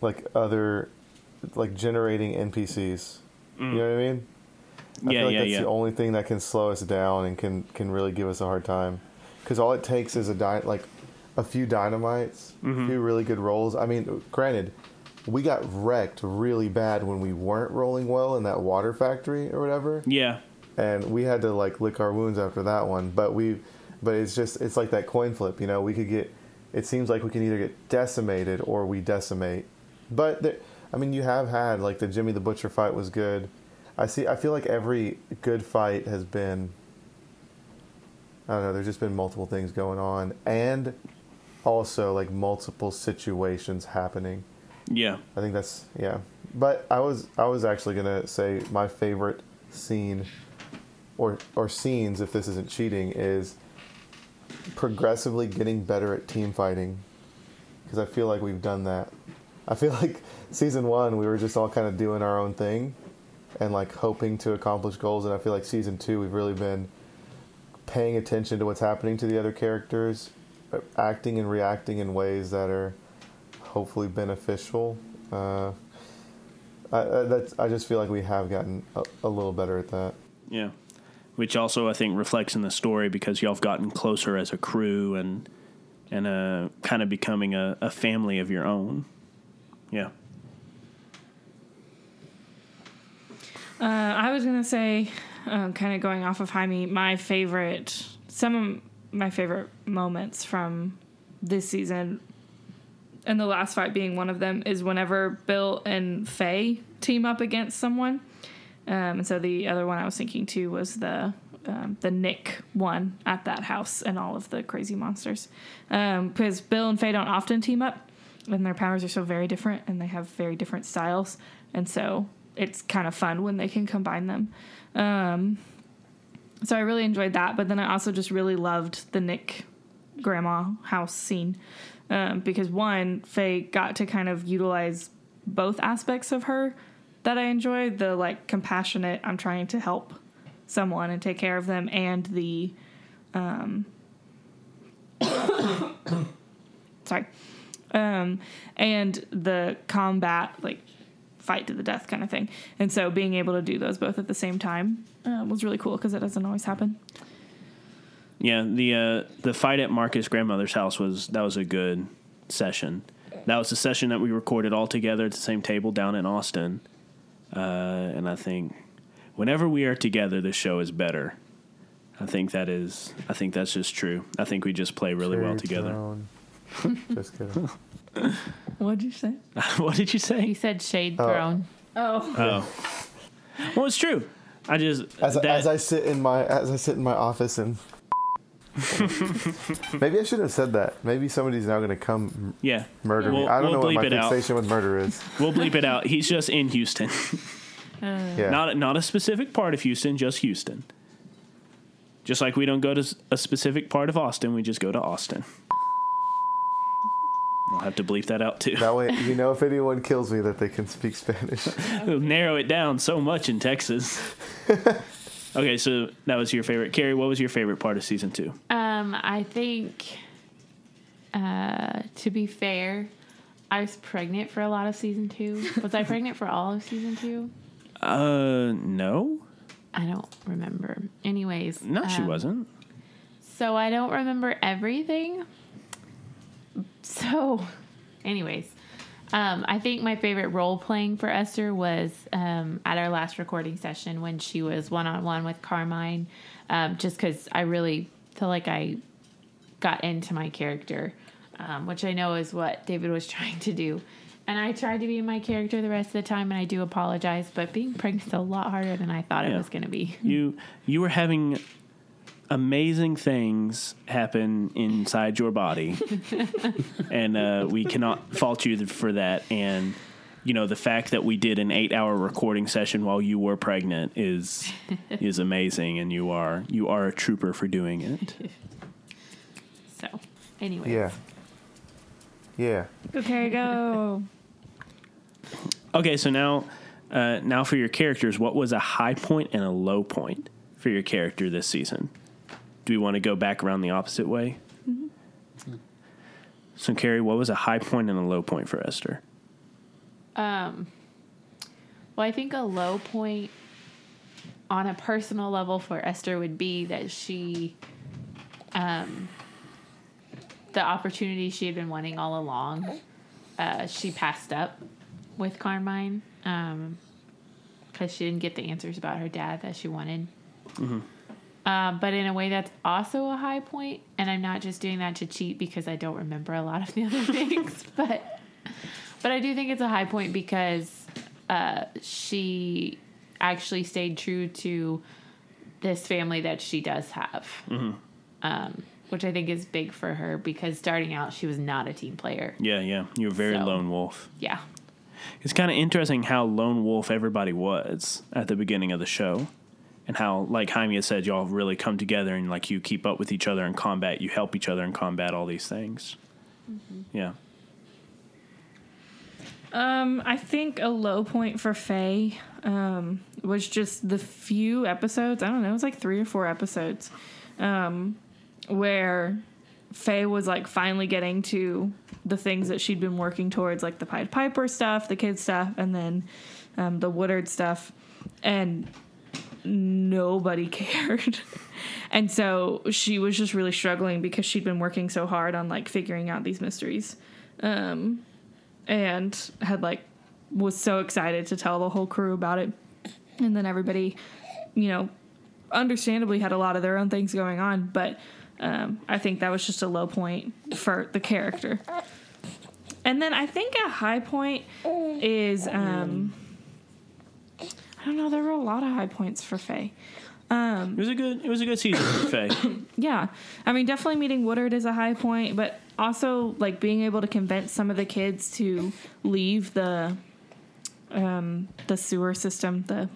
like other like generating NPCs. You know what I mean? I yeah, feel like yeah, that's yeah. the only thing that can slow us down and can can really give us a hard time. Because all it takes is a di- like a few dynamites, Mm-hmm. a few really good rolls. I mean, granted, we got wrecked really bad when we weren't rolling well in that water factory or whatever, yeah. and we had to like lick our wounds after that one. But we, but it's just it's like that coin flip. You know, we could get. It seems like we can either get decimated or we decimate. But there, I mean, you have had like the Jimmy the Butcher fight was good. I see. I feel like every good fight has been. I don't know. There's just been multiple things going on, and also like multiple situations happening. Yeah. I think that's yeah. But I was I was actually gonna say my favorite scene, or or scenes if this isn't cheating, is progressively getting better at team fighting, because I feel like we've done that. I feel like season one we were just all kind of doing our own thing, and like hoping to accomplish goals, and I feel like season two we've really been paying attention to what's happening to the other characters, acting and reacting in ways that are hopefully beneficial. Uh, I, I, I just feel like we have gotten a, a little better at that. Yeah. Which also I think reflects in the story because y'all have gotten closer as a crew and and uh, kind of becoming a, a family of your own. Yeah. Uh, I was gonna say, uh, kind of going off of Jaime, my favorite, some of my favorite moments from this season, and the last fight being one of them, is whenever Bill and Faye team up against someone. Um, and so the other one I was thinking too was the um, the Nick one at that house and all of the crazy monsters, because Bill and Faye don't often team up, and their powers are so very different, and they have very different styles, and so it's kind of fun when they can combine them. Um, so I really enjoyed that, but then I also just really loved the Nick grandma house scene um, because one, Faye got to kind of utilize both aspects of her that I enjoyed the like compassionate, I'm trying to help someone and take care of them, and the um, sorry, um, and the combat like fight to the death kind of thing. And so being able to do those both at the same time uh, was really cool because it doesn't always happen. Yeah, the uh, the fight at Marcus' grandmother's house was that was a good session. That was the session that we recorded all together at the same table down in Austin. Uh, and I think whenever we are together, the show is better. I think that is. I think that's just true. I think we just play really well together. throne. just kidding. What'd you say? what did you say? He said shade Oh. thrown. Oh, Oh, well, it's true. I just As, I that- as I sit in my as I sit in my office and maybe I shouldn't have said that. Maybe somebody's now going to come yeah. murder me. We'll- I don't we'll know what my bleep it out. fixation with murder is. We'll bleep it out. He's just in Houston. Uh. Yeah. Not not a specific part of Houston, just Houston. Just like we don't go to s- a specific part of Austin, we just go to Austin. I'll have to bleep that out too. that way, you know, if anyone kills me, that they can speak Spanish. It'll narrow it down so much in Texas. okay, so that was your favorite. Carrie, what was your favorite part of season two? Um, I think, uh, to be fair, I was pregnant for a lot of season two. Was I pregnant for all of season two? Uh, no, I don't remember. Anyways, no, she um, wasn't. So I don't remember everything. So, anyways, um, I think my favorite role playing for Esther was um, at our last recording session when she was one on one with Carmine, um, just because I really feel like I got into my character, um, which I know is what David was trying to do. And I tried to be my character the rest of the time, and I do apologize, but being pregnant is a lot harder than I thought it was going to be. You you were having amazing things happen inside your body, and uh, we cannot fault you for that. And you know the fact that we did an eight hour recording session while you were pregnant is is amazing, and you are you are a trooper for doing it. So, anyway, Yeah. Yeah. Okay, go. Okay, so now uh, now for your characters, what was a high point and a low point for your character this season? Do we want to go back around the opposite way? So, Carrie, what was a high point and a low point for Esther? Um, well, I think a low point on a personal level for Esther would be that she, um, the opportunity she had been wanting all along, uh, she passed up with Carmine um, because she didn't get the answers about her dad that she wanted. Uh, but in a way, that's also a high point, and I'm not just doing that to cheat because I don't remember a lot of the other things, but but I do think it's a high point because uh, she actually stayed true to this family that she does have, um, which I think is big for her because starting out she was not a team player. Yeah, yeah, you're a very So- lone wolf. Yeah, It's kind of interesting how lone wolf everybody was at the beginning of the show. And how, like Jaime had said, y'all really come together and like you keep up with each other in combat. You help each other in combat. All these things. Yeah. Um, I think a low point for Faye um, was just the few episodes. I don't know, it was like three or four episodes um, where Faye was like finally getting to the things that she'd been working towards, like the Pied Piper stuff, the kids stuff, and then um, the Woodard stuff, and nobody cared. and so she was just really struggling because she'd been working so hard on like figuring out these mysteries. Um, and had like was so excited to tell the whole crew about it and then everybody you know understandably had a lot of their own things going on but um, i think that was just a low point for the character and then i think a high point is um, i don't know there were a lot of high points for faye It was a good. It was a good season for Faye. yeah i mean definitely meeting woodard is a high point but also like being able to convince some of the kids to leave the um the sewer system the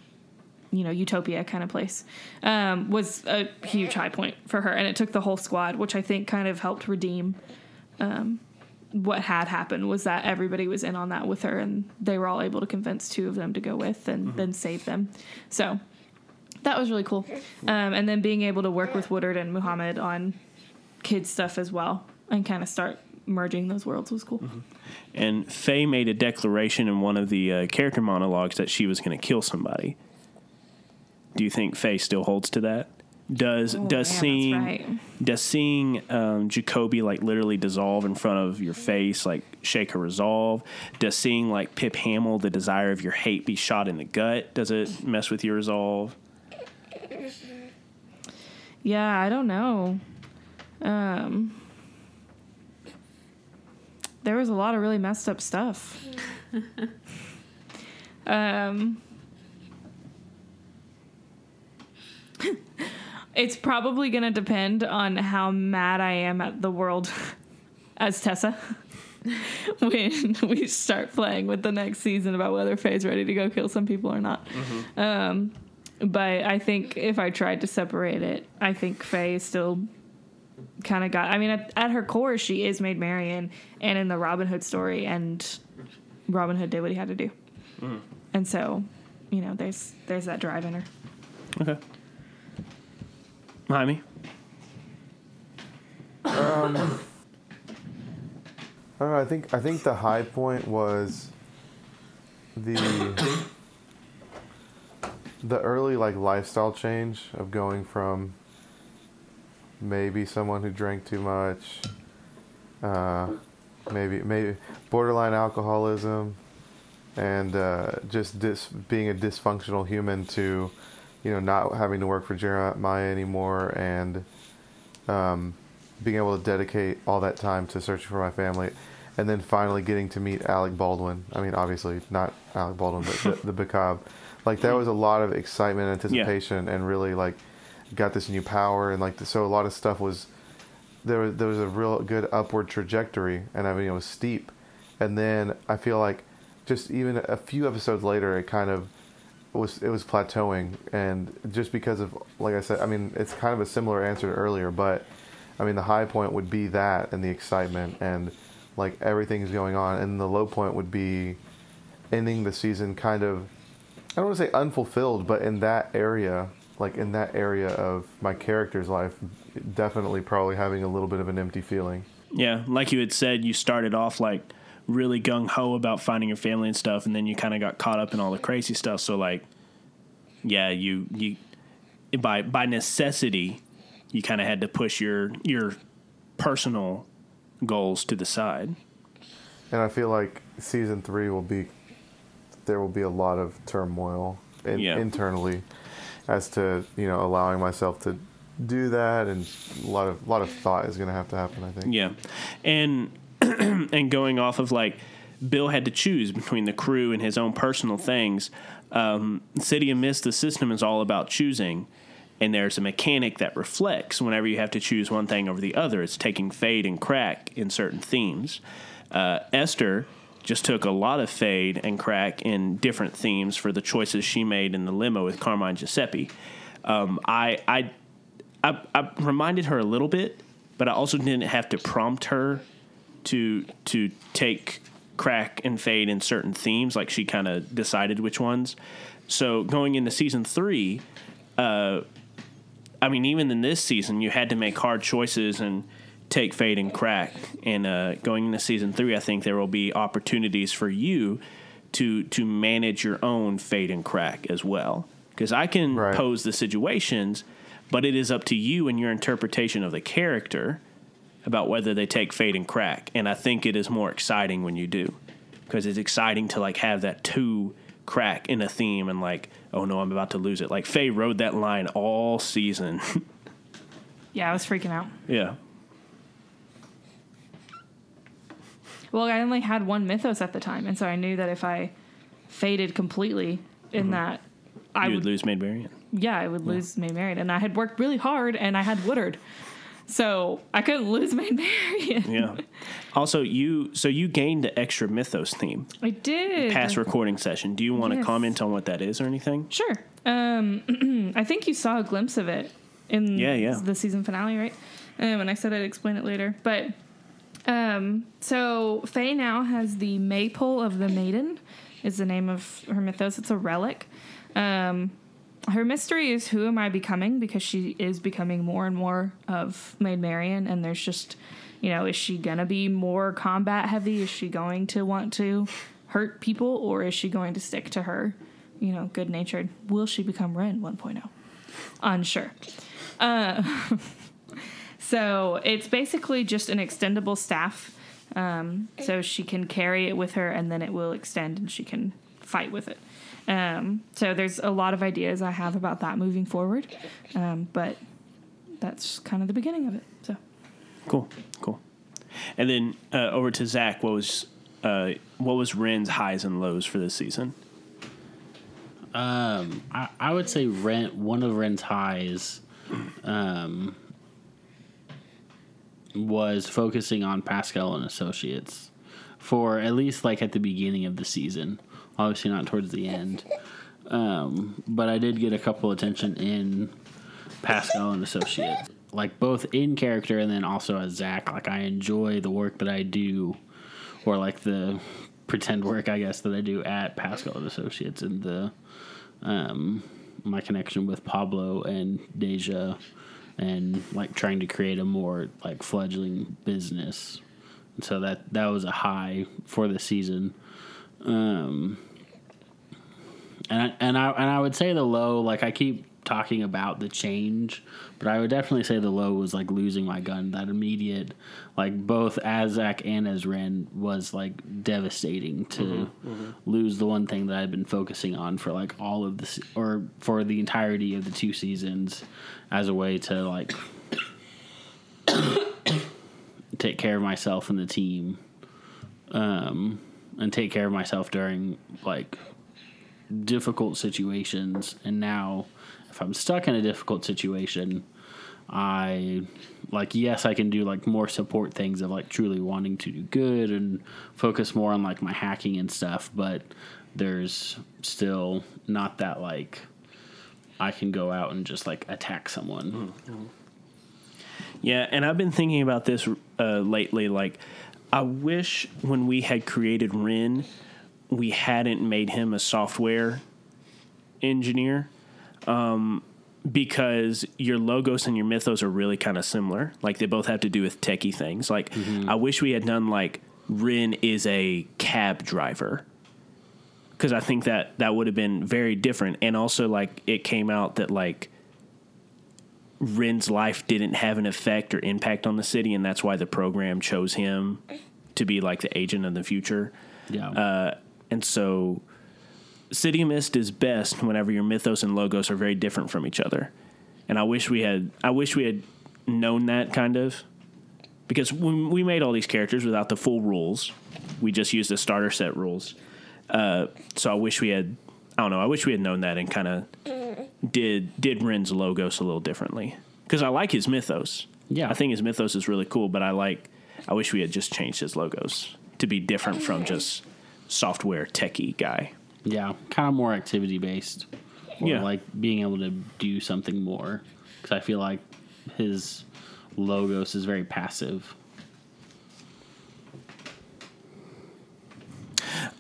you know utopia kind of place um was a huge high point for her and it took the whole squad which i think kind of helped redeem um what had happened was that everybody was in on that with her and they were all able to convince two of them to go with and then save them so that was really cool. Um, and then being able to work with Woodard and Muhammad on kids stuff as well and kind of start merging those worlds was cool. And Faye made a declaration in one of the uh, character monologues that she was going to kill somebody. Do you think Faye still holds to that? Does Oh, does man, seeing right. does seeing um, Jacoby like literally dissolve in front of your face like shake her resolve? Does seeing like Pip Hamill, the desire of your hate, be shot in the gut? Does it mess with your resolve? Yeah, I don't know. Um, there was a lot of really messed up stuff. um, it's probably going to depend on how mad I am at the world as Tessa when we start playing with the next season about whether Faye's ready to go kill some people or not. Um, but I think if I tried to separate it, I think Faye still kind of got. I mean, at, at her core, she is Maid Marian, and in the Robin Hood story, and Robin Hood did what he had to do, and so, you know, there's there's that drive in her. Okay. Jaime? I don't know. I think I think the high point was the the early like lifestyle change of going from maybe someone who drank too much, uh, maybe maybe borderline alcoholism, and uh, just dis- being a dysfunctional human to, you know, not having to work for Jeremiah anymore and um, being able to dedicate all that time to searching for my family, and then finally getting to meet Alec Baldwin. I mean, obviously not Alec Baldwin, but the, the Bacab. Like there was a lot of excitement, and anticipation, and really like got this new power, and like so a lot of stuff was there was there was a real good upward trajectory, and I mean it was steep, and then I feel like just even a few episodes later, it kind of was it was plateauing, and just because of like I said, I mean it's kind of a similar answer to earlier, but I mean the high point would be that and the excitement and like everything's going on, and the low point would be ending the season kind of I don't want to say unfulfilled, but in that area, like in that area of my character's life, definitely probably having a little bit of an empty feeling. Yeah, like you had said, you started off like really gung ho about finding your family and stuff, and then you kind of got caught up in all the crazy stuff. So like, yeah, you you by by necessity, you kind of had to push your your personal goals to the side. And I feel like season three will be there will be a lot of turmoil in, Yeah. internally as to you know allowing myself to do that, and a lot of a lot of thought is going to have to happen. I think. Yeah, and and going off of like Bill had to choose between the crew and his own personal things. Um, City of Mist, the system is all about choosing, and there's a mechanic that reflects whenever you have to choose one thing over the other. It's taking fade and crack in certain themes. Uh, Esther just took a lot of fade and crack in different themes for the choices she made in the limo with Carmine Giuseppe. Um, I, I I, I reminded her a little bit, but I also didn't have to prompt her to to take crack and fade in certain themes. Like she kind of decided which ones. So going into season three, uh, I mean, even in this season, you had to make hard choices and take fade and crack. And uh, going into season three, I think there will be opportunities for you to to manage your own fade and crack as well. Because I can Right. pose the situations, but it is up to you and your interpretation of the character about whether they take fade and crack. And I think it is more exciting when you do, because it's exciting to like have that two crack in a theme and like, oh no, I'm about to lose it. Like Faye rode that line all season. Yeah, I was freaking out. yeah. Well, I only had one mythos at the time, and so I knew that if I faded completely in mm-hmm. that, I would, would lose Maid Marian. yeah, I would lose Maid Marian, and I had worked really hard, and I had Woodard, so I couldn't lose my Marian. Yeah. also, you so you gained the extra mythos theme I did. past recording session. Do you want to comment on what that is or anything? Sure. Um, I think you saw a glimpse of it in Yeah, yeah. the season finale, right? Um, and I said I'd explain it later. But um, so Faye now has the Maypole of the Maiden, is the name of her mythos. It's a relic. Um, her mystery is who am I becoming because she is becoming more and more of Maid Marian, and there's just, you know, is she gonna be more combat heavy? Is she going to want to hurt people, or is she going to stick to her, you know, good natured? Will she become Ren 1.0? Unsure. Uh, so it's basically just an extendable staff, um, so she can carry it with her, and then it will extend, and she can fight with it. Um, so there's a lot of ideas I have about that moving forward, um, but that's kind of the beginning of it. So Cool, cool. And then uh, over to Zach. What was uh, what was Ren's highs and lows for this season? Um, I, I would say rent one of Ren's highs um, was focusing on Pascal and Associates for at least like at the beginning of the season. Obviously not towards the end, um, but I did get a couple attention in Pascal and Associates, like both in character and then also as Zach. Like I enjoy the work that I do, or like the pretend work I guess that I do at Pascal and Associates and the um, my connection with Pablo and Deja, and like trying to create a more like fledgling business so that that was a high for the season. Um, and I, and I and I would say the low, like I keep talking about the change, but I would definitely say the low was like losing my gun. That immediate, like both as Zach and as Ren was like devastating to lose the one thing that I've been focusing on for like all of this or for the entirety of the two seasons as a way to like take care of myself and the team um and take care of myself during like difficult situations and now if i'm stuck in a difficult situation i like yes i can do like more support things of like truly wanting to do good and focus more on like my hacking and stuff but there's still not that like i can go out and just like attack someone Yeah, and I've been thinking about this uh, lately. Like, I wish when we had created Ren, we hadn't made him a software engineer. Um, because your logos and your mythos are really kind of similar. Like they both have to do with techie things. Like I wish we had done like Ren is a cab driver. Because I think that that would have been very different, and also like it came out that like Ren's life didn't have an effect or impact on the city, and that's why the program chose him to be like the agent of the future. yeah Uh, and so, City of Mist is best whenever your mythos and logos are very different from each other. And I wish we had, I wish we had known that kind of, because when we made all these characters without the full rules, we just used the starter set rules. Uh, so I wish we had, I don't know, I wish we had known that and kind of did did Ren's logos a little differently because I like his mythos. Yeah. I think his mythos is really cool, but I like, I wish we had just changed his logos to be different from just software techie guy. Yeah, kind of more activity based. Or Yeah. like being able to do something more. Because I feel like his logos is very passive.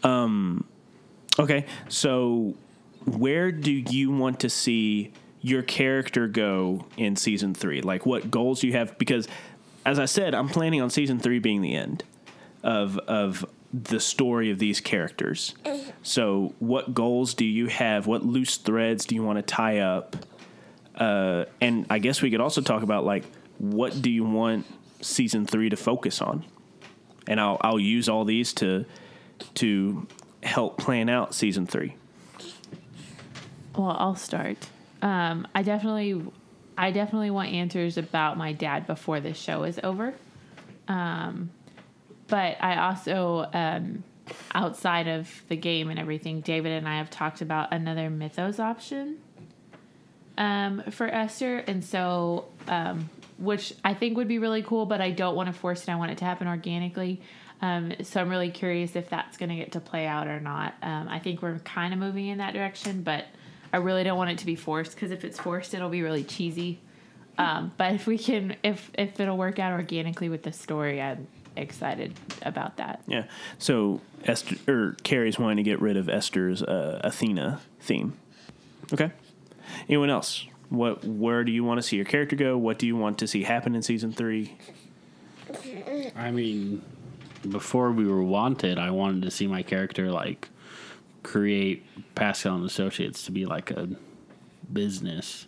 Um, Okay, so where do you want to see your character go in season three? Like, what goals you have? Because, as I said, I'm planning on season three being the end of of the story of these characters. So, what goals do you have? What loose threads do you want to tie up? Uh, and I guess we could also talk about like what do you want season three to focus on? And I'll I'll use all these to to help plan out season three. Well, I'll start. Um, I definitely, I definitely want answers about my dad before this show is over. Um, but I also, um, outside of the game and everything, David and I have talked about another Mythos option um, for Esther, and so um, which I think would be really cool, but I don't want to force it. I want it to happen organically. Um, so I'm really curious if that's going to get to play out or not. Um, I think we're kind of moving in that direction, but I really don't want it to be forced because if it's forced, it'll be really cheesy. Um, but if we can, if if it'll work out organically with the story, I'm excited about that. Yeah. So Esther or Carrie's wanting to get rid of Esther's uh, Athena theme. Okay. Anyone else? What? Where do you want to see your character go? What do you want to see happen in season three? I mean, before we were wanted, I wanted to see my character like create Pascal and Associates to be like a business,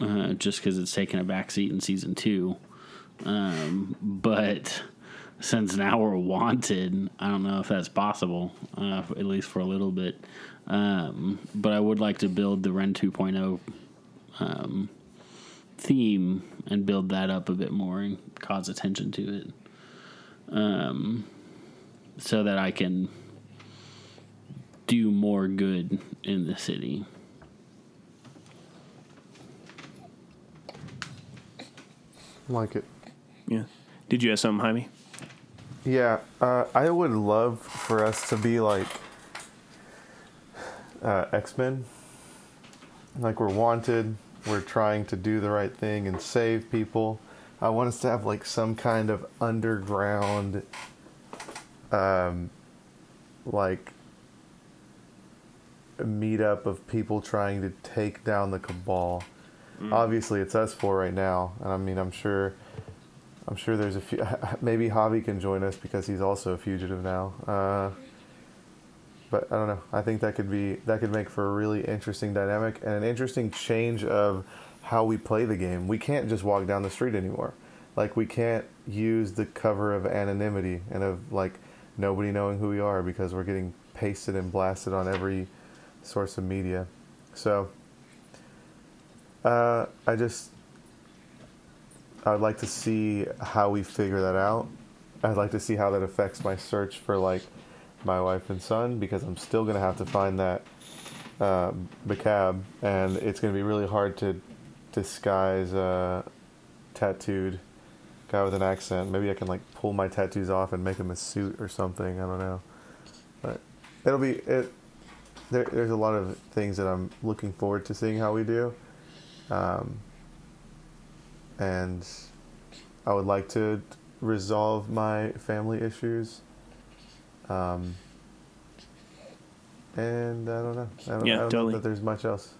uh, just because it's taken a backseat in season two. Um, but since now we're wanted, I don't know if that's possible, uh, at least for a little bit. Um, but I would like to build the Ren 2.0 um, theme and build that up a bit more and cause attention to it um, so that I can do more good in the city. Like it. Yeah. Did you have something, Jaime? Yeah, uh, I would love for us to be like uh, X Men. Like we're wanted, we're trying to do the right thing and save people. I want us to have like some kind of underground, um, like meetup of people trying to take down the cabal. Obviously, it's us four right now, and I mean, I'm sure I'm sure there's a few. Maybe Javi can join us because he's also a fugitive now. Uh, but I don't know. I think that could be that could make for a really interesting dynamic and an interesting change of how we play the game. We can't just walk down the street anymore. Like we can't use the cover of anonymity and of like nobody knowing who we are because we're getting pasted and blasted on every source of media. So uh, I just I would like to see how we figure that out. I'd like to see how that affects my search for like my wife and son because I'm still gonna have to find that uh, and it's gonna be really hard to disguise a tattooed guy with an accent. Maybe I can like pull my tattoos off and make him a suit or something. I don't know, but it'll be it. There, there's a lot of things that I'm looking forward to seeing how we do. Um, and I would like to resolve my family issues. Um, and I don't know. I don't, Yeah, I don't totally. know that there's much else.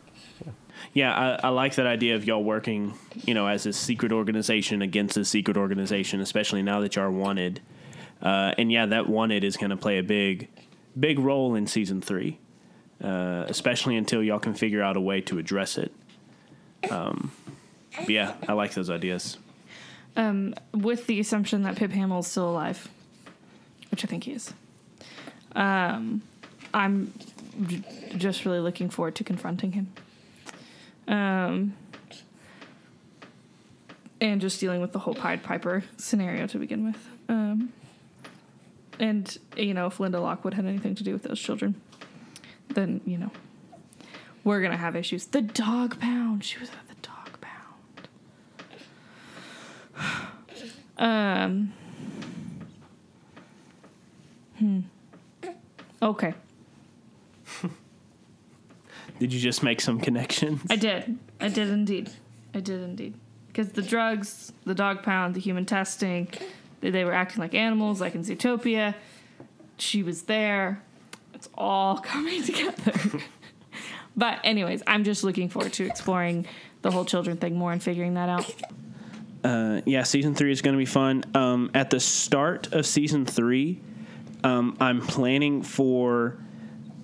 Yeah, I, I like that idea of y'all working, you know, as a secret organization against a secret organization, especially now that y'all are wanted. Uh, and yeah, that wanted is going to play a big, big role in season three, uh, especially until y'all can figure out a way to address it. Um, yeah, I like those ideas. Um, with the assumption that Pip Hamill's still alive, which I think he is. Um, I'm j- just really looking forward to confronting him. Um, and just dealing with the whole Pied Piper scenario to begin with. Um, and, you know, if Linda Lockwood had anything to do with those children, then, you know, we're going to have issues. The dog pound. She was at the dog pound. Um. Hmm. Okay. Did you just make some connections? I did. I did indeed. I did indeed. Because the drugs, the dog pound, the human testing, they, they were acting like animals, like in Zootopia. She was there. It's all coming together. but, anyways, I'm just looking forward to exploring the whole children thing more and figuring that out. Uh, yeah, season three is going to be fun. Um, at the start of season three, um, I'm planning for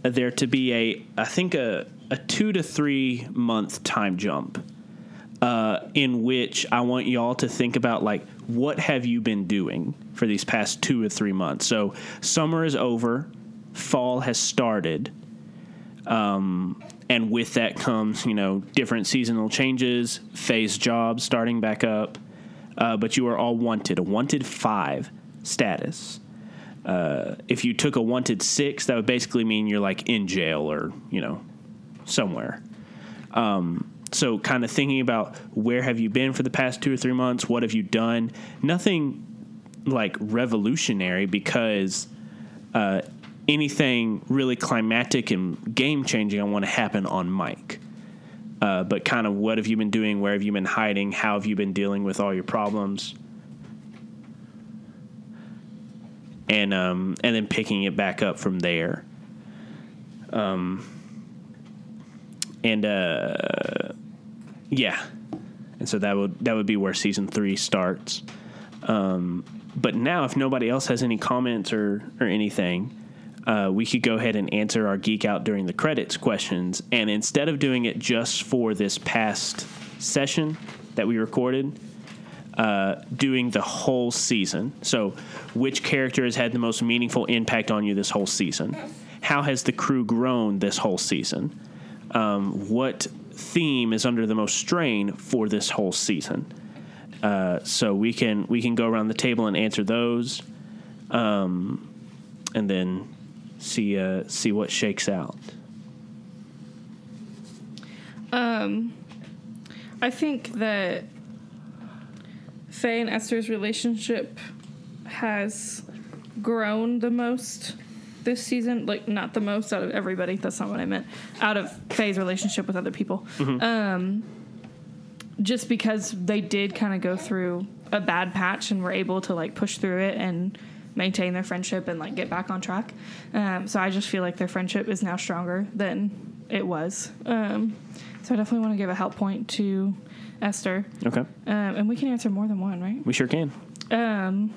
there to be a, I think a, a two to three month time jump, uh, in which I want y'all to think about like what have you been doing for these past two or three months. So summer is over, fall has started. Um, and with that comes, you know, different seasonal changes, phase jobs starting back up. Uh, but you are all wanted, a wanted five status. Uh, if you took a wanted six, that would basically mean you're like in jail or, you know, somewhere. Um, so kind of thinking about where have you been for the past two or three months? What have you done? Nothing like revolutionary because uh, anything really climatic and game changing I want to happen on mic. Uh, but kind of what have you been doing? Where have you been hiding? How have you been dealing with all your problems? And um, and then picking it back up from there. Um, and uh, yeah, and so that would that would be where season three starts. Um, but now, if nobody else has any comments or or anything, uh, we could go ahead and answer our geek out during the credits questions. And instead of doing it just for this past session that we recorded, uh, doing the whole season. So, which character has had the most meaningful impact on you this whole season? How has the crew grown this whole season? Um, what theme is under the most strain for this whole season? Uh, so we can we can go around the table and answer those, um, and then see uh, see what shakes out. Um, I think that Faye and Esther's relationship has grown the most this season. Like, not the most out of everybody. That's not what I meant. Out of Faye's relationship with other people. Um, just because they did kind of go through a bad patch and were able to like push through it and maintain their friendship and like get back on track. Um, so I just feel like their friendship is now stronger than it was. Um, so I definitely want to give a help point to Esther, Okay. um, and we can answer more than one, right? We sure can. Um,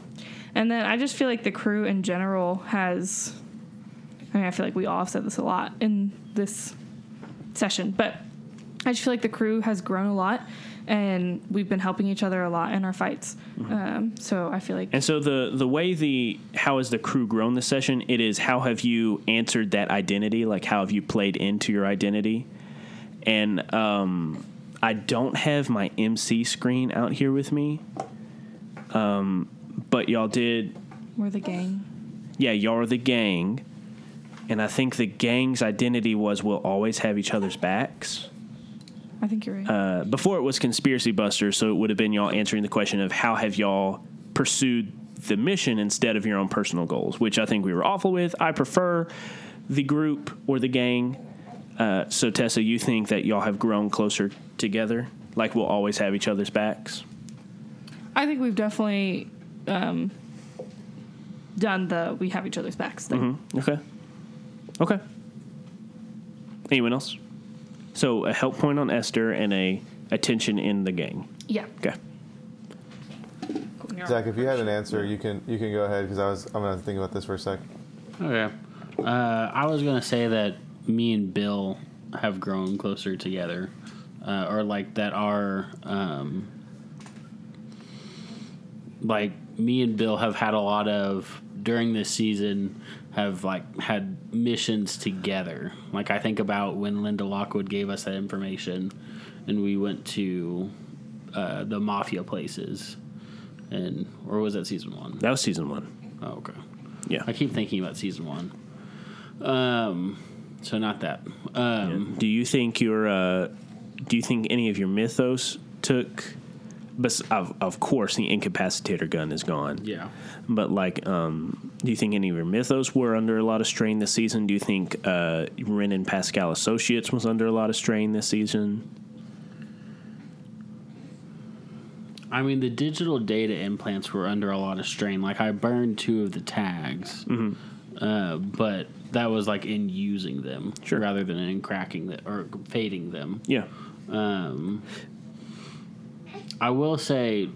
and then I just feel like the crew in general has. I mean, I feel like we all have said this a lot in this session, but I just feel like the crew has grown a lot, and we've been helping each other a lot in our fights. Um, so I feel like And so the the way the how has the crew grown this session? It is how have you answered that identity? Like how have you played into your identity? And um, I don't have my MC screen out here with me. Um, but y'all did we're the gang. yeah, y'all are the gang. And I think the gang's identity was we'll always have each other's backs. I think you're right. Uh, before it was conspiracy busters, so it would have been y'all answering the question of how have y'all pursued the mission instead of your own personal goals, which I think we were awful with. I prefer the group or the gang. Uh, so Tessa, you think that y'all have grown closer together, like we'll always have each other's backs? I think we've definitely um, done the we have each other's backs thing. Okay. Okay. Anyone else? So a help point on Esther and a attention in the gang. Yeah. Okay. Zach, if you had an answer, you can you can go ahead because I was I'm gonna think about this for a sec. Okay. Uh, I was gonna say that me and Bill have grown closer together, uh, or like that are um, like me and Bill have had a lot of during this season have like had missions together. Like I think about when Linda Lockwood gave us that information, and we went to uh, the mafia places, and or was that season one? That was season one. Oh, okay. Yeah. I keep thinking about season one. Um, so not that. Um, Do you think your uh, Do you think any of your mythos took? But of of course, the incapacitator gun is gone. yeah. But like, um, do you think any of your mythos were under a lot of strain this season? Do you think uh, Ren and Pascal Associates was under a lot of strain this season? I mean, the digital data implants were under a lot of strain. Like I burned two of the tags, uh, but that was like in using them Sure. rather than in cracking them or fading them. Yeah. Um, I will say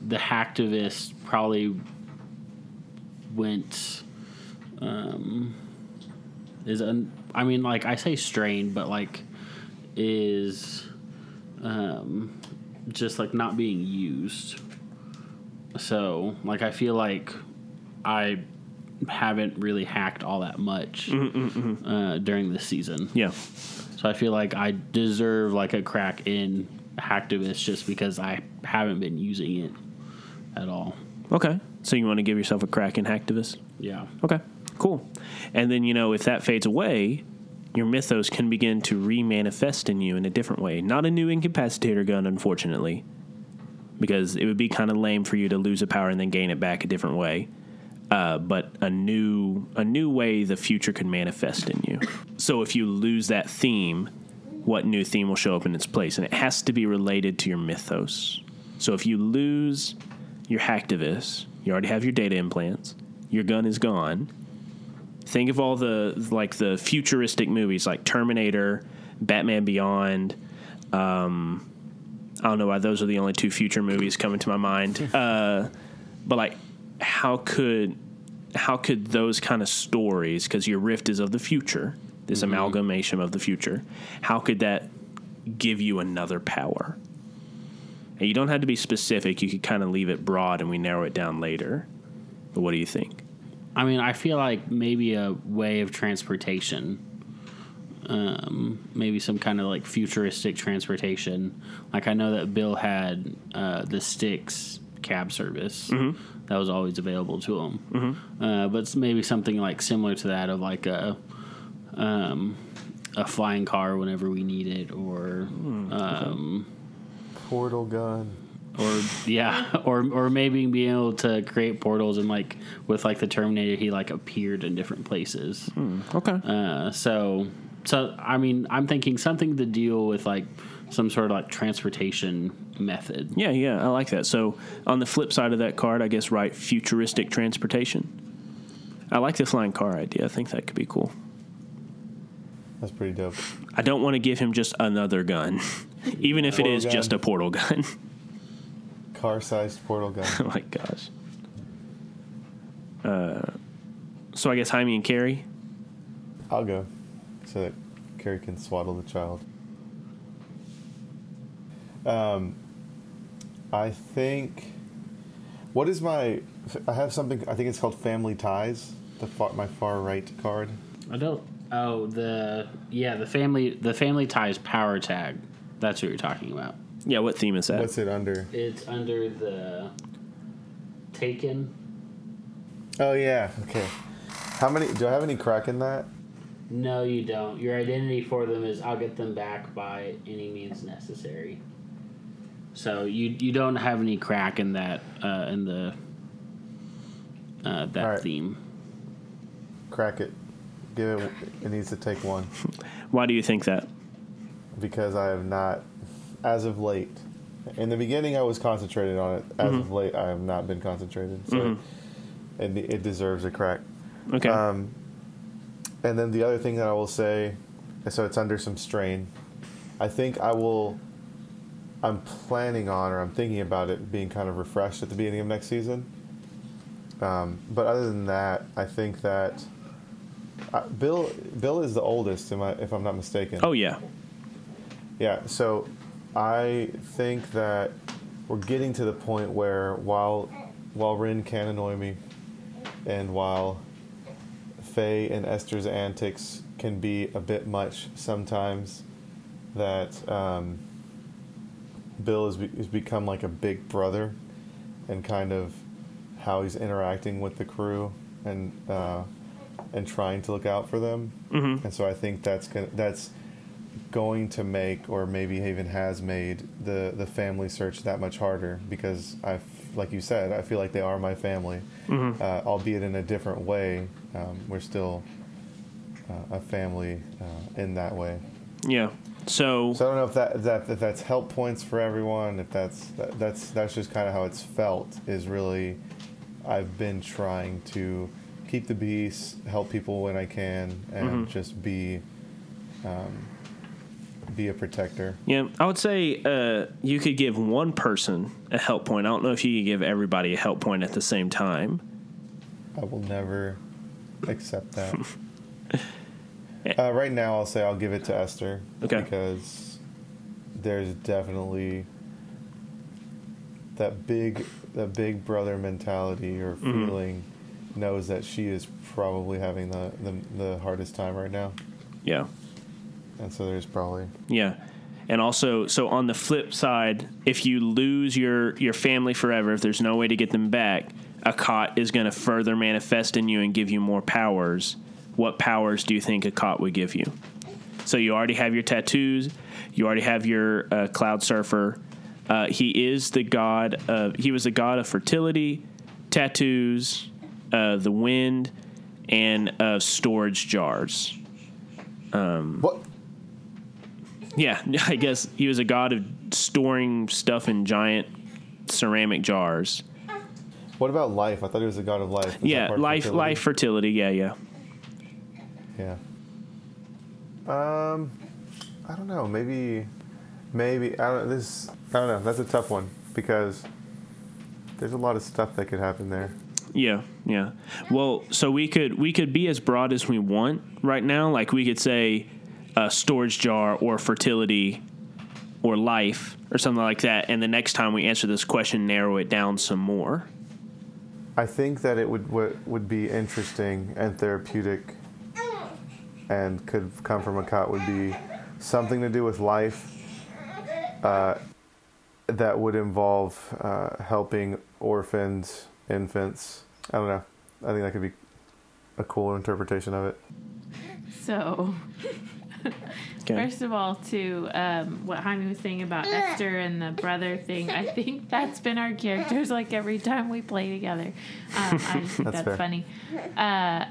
the hacktivist probably went um, is un, I mean like I say strained but like is um, just like not being used. So like I feel like I haven't really hacked all that much uh, during this season. Yeah. So I feel like I deserve like a crack in Hacktivist just because I haven't been using it at all. Okay. So you want to give yourself a crack in hacktivist? Yeah. Okay, cool. And then, you know, if that fades away, your mythos can begin to remanifest in you in a different way. Not a new incapacitator gun, unfortunately, because it would be kind of lame for you to lose a power and then gain it back a different way. Uh, but a new a new way the future could manifest in you. So if you lose that theme, what new theme will show up in its place? And it has to be related to your mythos. So if you lose your hacktivist, you already have your data implants, your gun is gone. Think of all the like the futuristic movies like Terminator, Batman Beyond. Um, I don't know why those are the only two future movies coming to my mind. Uh, but like, how could how could those kind of stories? Because your rift is of the future, this amalgamation of the future. How could that give you another power? And you don't have to be specific. You could kind of leave it broad, and we narrow it down later. But what do you think? I mean, I feel like maybe a way of transportation. Um, maybe some kind of like futuristic transportation. Like I know that Bill had uh, the Styx cab service that was always available to him. Uh, but maybe something like similar to that of like a um, a flying car whenever we need it, or um, Portal gun. or yeah, or or maybe being able to create portals and like with like the Terminator, he like appeared in different places. Okay. Uh, so so I mean, I'm thinking something to deal with like some sort of like transportation method. Yeah, yeah, I like that. So on the flip side of that card, I guess write futuristic transportation. I like the flying car idea. I think that could be cool. That's pretty dope. I don't want to give him just another gun, even if it Portal is gun. just a portal gun. Car-sized portal gun. oh my gosh. Uh, so I guess Jaime and Carrie. I'll go, so that Carrie can swaddle the child. Um, I think. What is my? I have something. I think it's called Family Ties. The far, my far right card. I don't. Oh, the yeah, the family the family ties power tag. That's what you're talking about. Yeah, what theme is that? What's it under? It's under the Taken. Oh yeah. Okay. How many? Do I have any crack in that? No, you don't. Your identity for them is I'll get them back by any means necessary. So you you don't have any crack in that uh, in the uh, that Alright. theme. Crack it. Give it. It needs to take one Why do you think that? because I have not, as of late. In the beginning, I was concentrated on it. As of late, I have not been concentrated. So it, it deserves a crack. Okay. Um, and then the other thing that I will say, so it's under some strain. I think I will. I'm planning on, or I'm thinking about it being kind of refreshed at the beginning of next season. Um, but other than that, I think that uh, Bill Bill is the oldest, am I, if I'm not mistaken. oh yeah. Yeah, so I think that we're getting to the point where while while Ren can annoy me, and while Faye and Esther's antics can be a bit much sometimes, that um, Bill has, be, has become like a big brother, and kind of how he's interacting with the crew and uh, and trying to look out for them. Mhm. And so I think that's gonna that's going to make, or maybe even has made, the the family search that much harder because I, like you said, I feel like they are my family, Mhm. uh, albeit in a different way. Um, we're still uh, a family uh, in that way. Yeah. So, So I don't know if that, that if that's help points for everyone. If that's that, that's that's just kind of how it's felt. Is really, I've been trying to keep the peace, help people when I can, and Mhm. just be, um, be a protector. yeah, I would say uh, you could give one person a help point. I don't know if you could give everybody a help point at the same time. I will never accept that. uh, right now, I'll say I'll give it to Esther. Okay. Because there's definitely that big, that big brother mentality or Mm-hmm. feeling knows that she is probably having the, the the hardest time right now, Yeah. and so there's probably Yeah. And also, so on the flip side, if you lose your your family forever, if there's no way to get them back, Acat is going to further manifest in you and give you more powers. What powers do you think Acat would give you? So you already have your tattoos, you already have your uh, cloud surfer. Uh, he is the god of. He was the god of fertility, tattoos, uh, the wind, and uh, storage jars. what Yeah, I guess he was a god of storing stuff in giant ceramic jars. what about life? I thought he was a god of life. Is yeah, life, fertility? life, fertility. Yeah, yeah. Yeah. Um, I don't know. Maybe, maybe I don't. This I don't know. That's a tough one because there's a lot of stuff that could happen there. Yeah, yeah. Well, so we could we could be as broad as we want right now. Like we could say a storage jar or fertility or life or something like that. And the next time we answer this question, narrow it down some more. I think that it would would, would be interesting and therapeutic, and could come from Acat would be something to do with life. Uh, that would involve uh, helping orphans, infants. I don't know. I think that could be a cool interpretation of it. So, Okay. first of all, to um, what Jaime was saying about Esther and the brother thing, I think that's been our characters like every time we play together. Um, I just think That's that's, funny. Uh,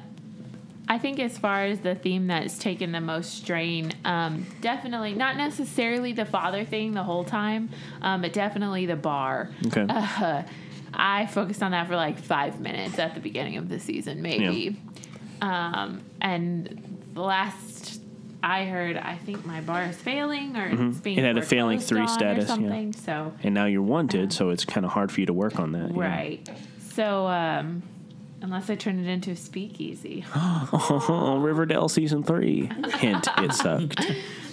I think as far as the theme that's taken the most strain, um, definitely not necessarily the father thing the whole time, um, but definitely the bar. Okay. Uh, I focused on that for like five minutes at the beginning of the season, maybe. Um, and the last I heard I think my bar is failing or it's being Mm-hmm. It had a failing three status, or yeah. So And now you're wanted, so it's kind of hard for you to work on that. yeah. right. So um, unless I turn it into a speakeasy, Oh, Riverdale season three. Hint, it sucked.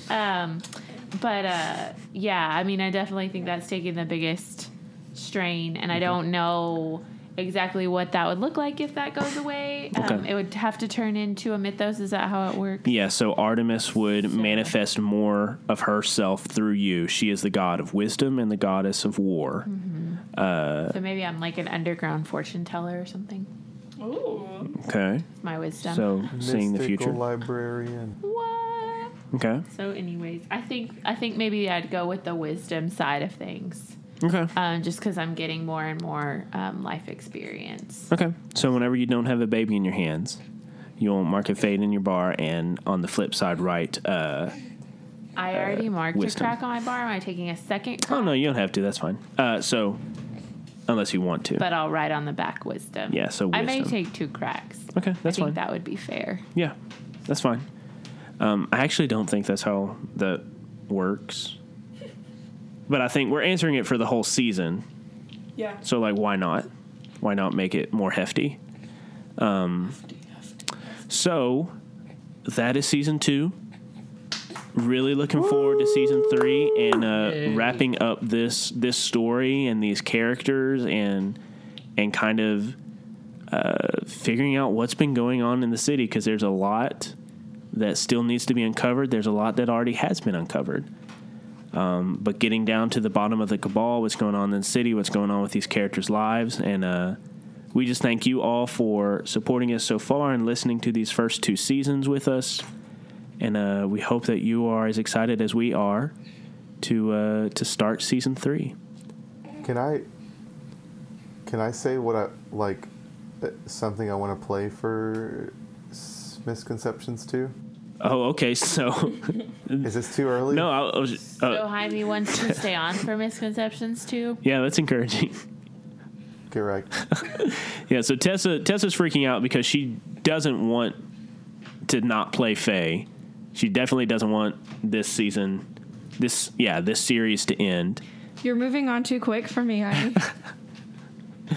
but uh, yeah, I mean, I definitely think that's taking the biggest strain, and Mm-hmm. I don't know exactly what that would look like if that goes away. Um, it would have to turn into a mythos. Is that how it works? Yeah, so Artemis would manifest more of herself through you. She is the god of wisdom and the goddess of war. So maybe I'm like an underground fortune teller or something. Ooh. Okay. My wisdom. So seeing the future. librarian. what? Okay. So, anyways, I think I think maybe I'd go with the wisdom side of things, Okay. um, just because I'm getting more and more um, life experience. Okay. So whenever you don't have a baby in your hands, you'll mark a fade in your bar, and on the flip side, write. Uh, I already marked wisdom. a crack on my bar. Am I taking a second crack? oh no, you don't have to. That's fine. Uh, so unless you want to. But I'll write on the back wisdom. Yeah, so I may take two cracks. okay, I that's think fine. that would be fair. Yeah, that's fine. Um, I actually don't think that's how that works. But I think we're answering it for the whole season. Yeah. So like, why not? Why not make it more hefty? Um, so that is season two. Really looking forward to season three and uh, Yay. wrapping up this this story and these characters and and kind of uh, figuring out what's been going on in the city because there's a lot that still needs to be uncovered. There's a lot that already has been uncovered. Um, but getting down to the bottom of the cabal, what's going on in the city, what's going on with these characters' lives, and uh, we just thank you all for supporting us so far and listening to these first two seasons with us. And uh, we hope that you are as excited as we are to uh, to start season three. Can I? Can I say what I like? uh, Something I want to play for misconceptions too. Oh, okay. So Is this too early? no, I, I was. So Uh, Jaime wants to stay on for misconceptions too. yeah, that's encouraging. Correct. Yeah, so Tessa Tessa's freaking out because she doesn't want to not play Faye. She definitely doesn't want this season, this yeah, this series to end. You're moving on too quick for me, honey.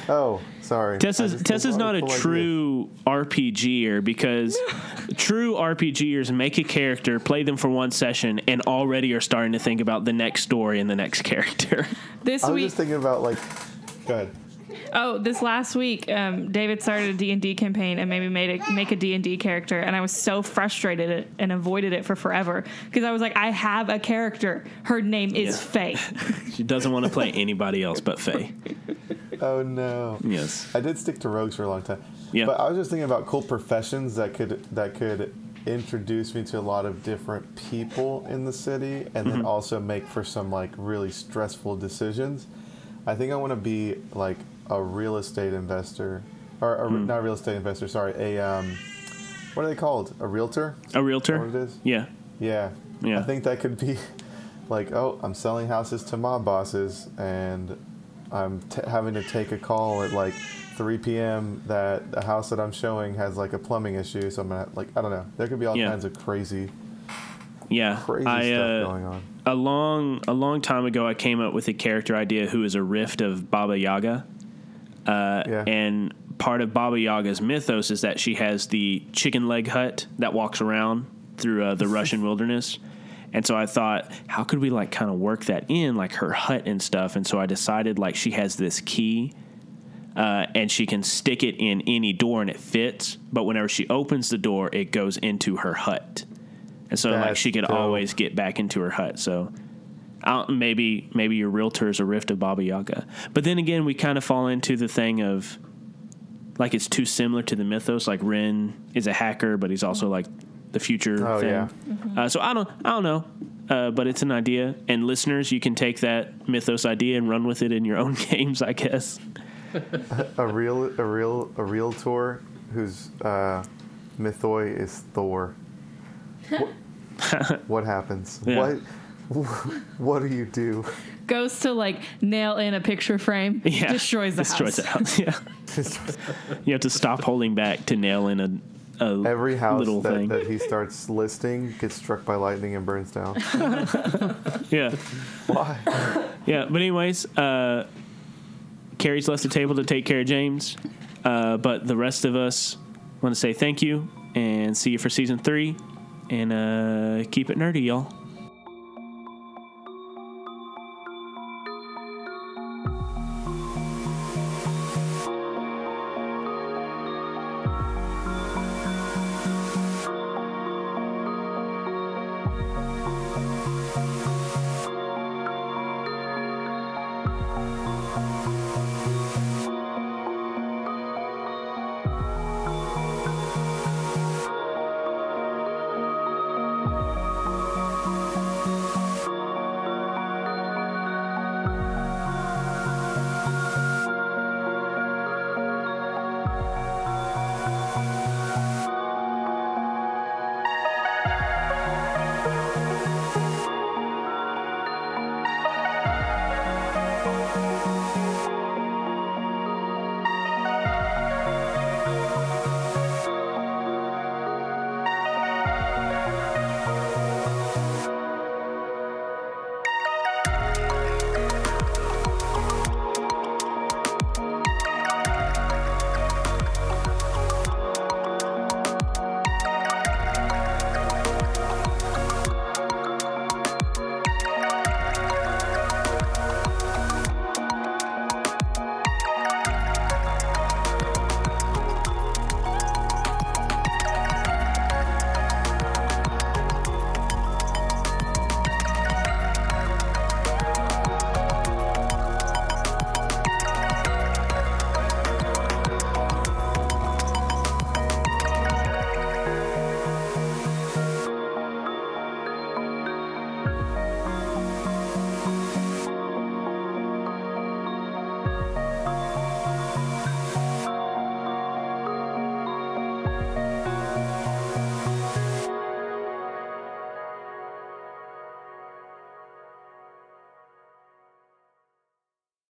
Oh, sorry. I Tessa's Tessa's not a cool idea. true RPGer because true RPGers make a character, play them for one session, and already are starting to think about the next story and the next character. This I was week, just thinking about like. Go ahead. Oh, this last week, um, David started a D and D campaign and made me made a, make a D and D character, and I was so frustrated and avoided it for forever because I was like, I have a character. Her name is Yeah. Faye. she doesn't want to play anybody else but Faye. Oh no. Yes. I did stick to rogues for a long time. Yeah. But I was just thinking about cool professions that could that could introduce me to a lot of different people in the city and Mm-hmm. then also make for some like really stressful decisions. I think I want to be like a real estate investor or a, Hmm. not a real estate investor, sorry, a um what are they called? A realtor? A realtor? What it is? Yeah. Yeah. Yeah. I think that could be like, oh, I'm selling houses to mob bosses and I'm t- having to take a call at like 3 p.m. that the house that I'm showing has like a plumbing issue. So I'm gonna, like, I don't know. There could be all Yeah. kinds of crazy, Yeah. crazy I, stuff uh, going on. a long a long time ago I came up with a character idea who is a rift of Baba Yaga. Uh, Yeah. and part of Baba Yaga's mythos is that she has the chicken leg hut that walks around through uh, the Russian wilderness. And so I thought, how could we like kind of work that in, like her hut and stuff? And so I decided like she has this key, uh, and she can stick it in any door and it fits. But whenever she opens the door, it goes into her hut. And so like she could dope. always get back into her hut. So maybe maybe your realtor is a rift of Baba Yaga. But then again, we kind of fall into the thing of like it's too similar to the mythos. Like Ren is a hacker, but he's also like the future Oh, thing. yeah. Uh, so I don't I don't know. Uh, but it's an idea, and listeners, you can take that mythos idea and run with it in your own games, I guess. A real, a real, a realtor whose uh, mythoi is Thor. What, what happens? Yeah. What, what do you do? Goes to like nail in a picture frame, Yeah, destroys the destroys house. the house. Yeah, you have to stop holding back to nail in a a Every house little that, thing. that he starts listing gets struck by lightning and burns down. yeah, Why? yeah. But anyways, uh, Carrie's left the table to take care of James, uh, but the rest of us want to say thank you and see you for season three, and uh, keep it nerdy, y'all.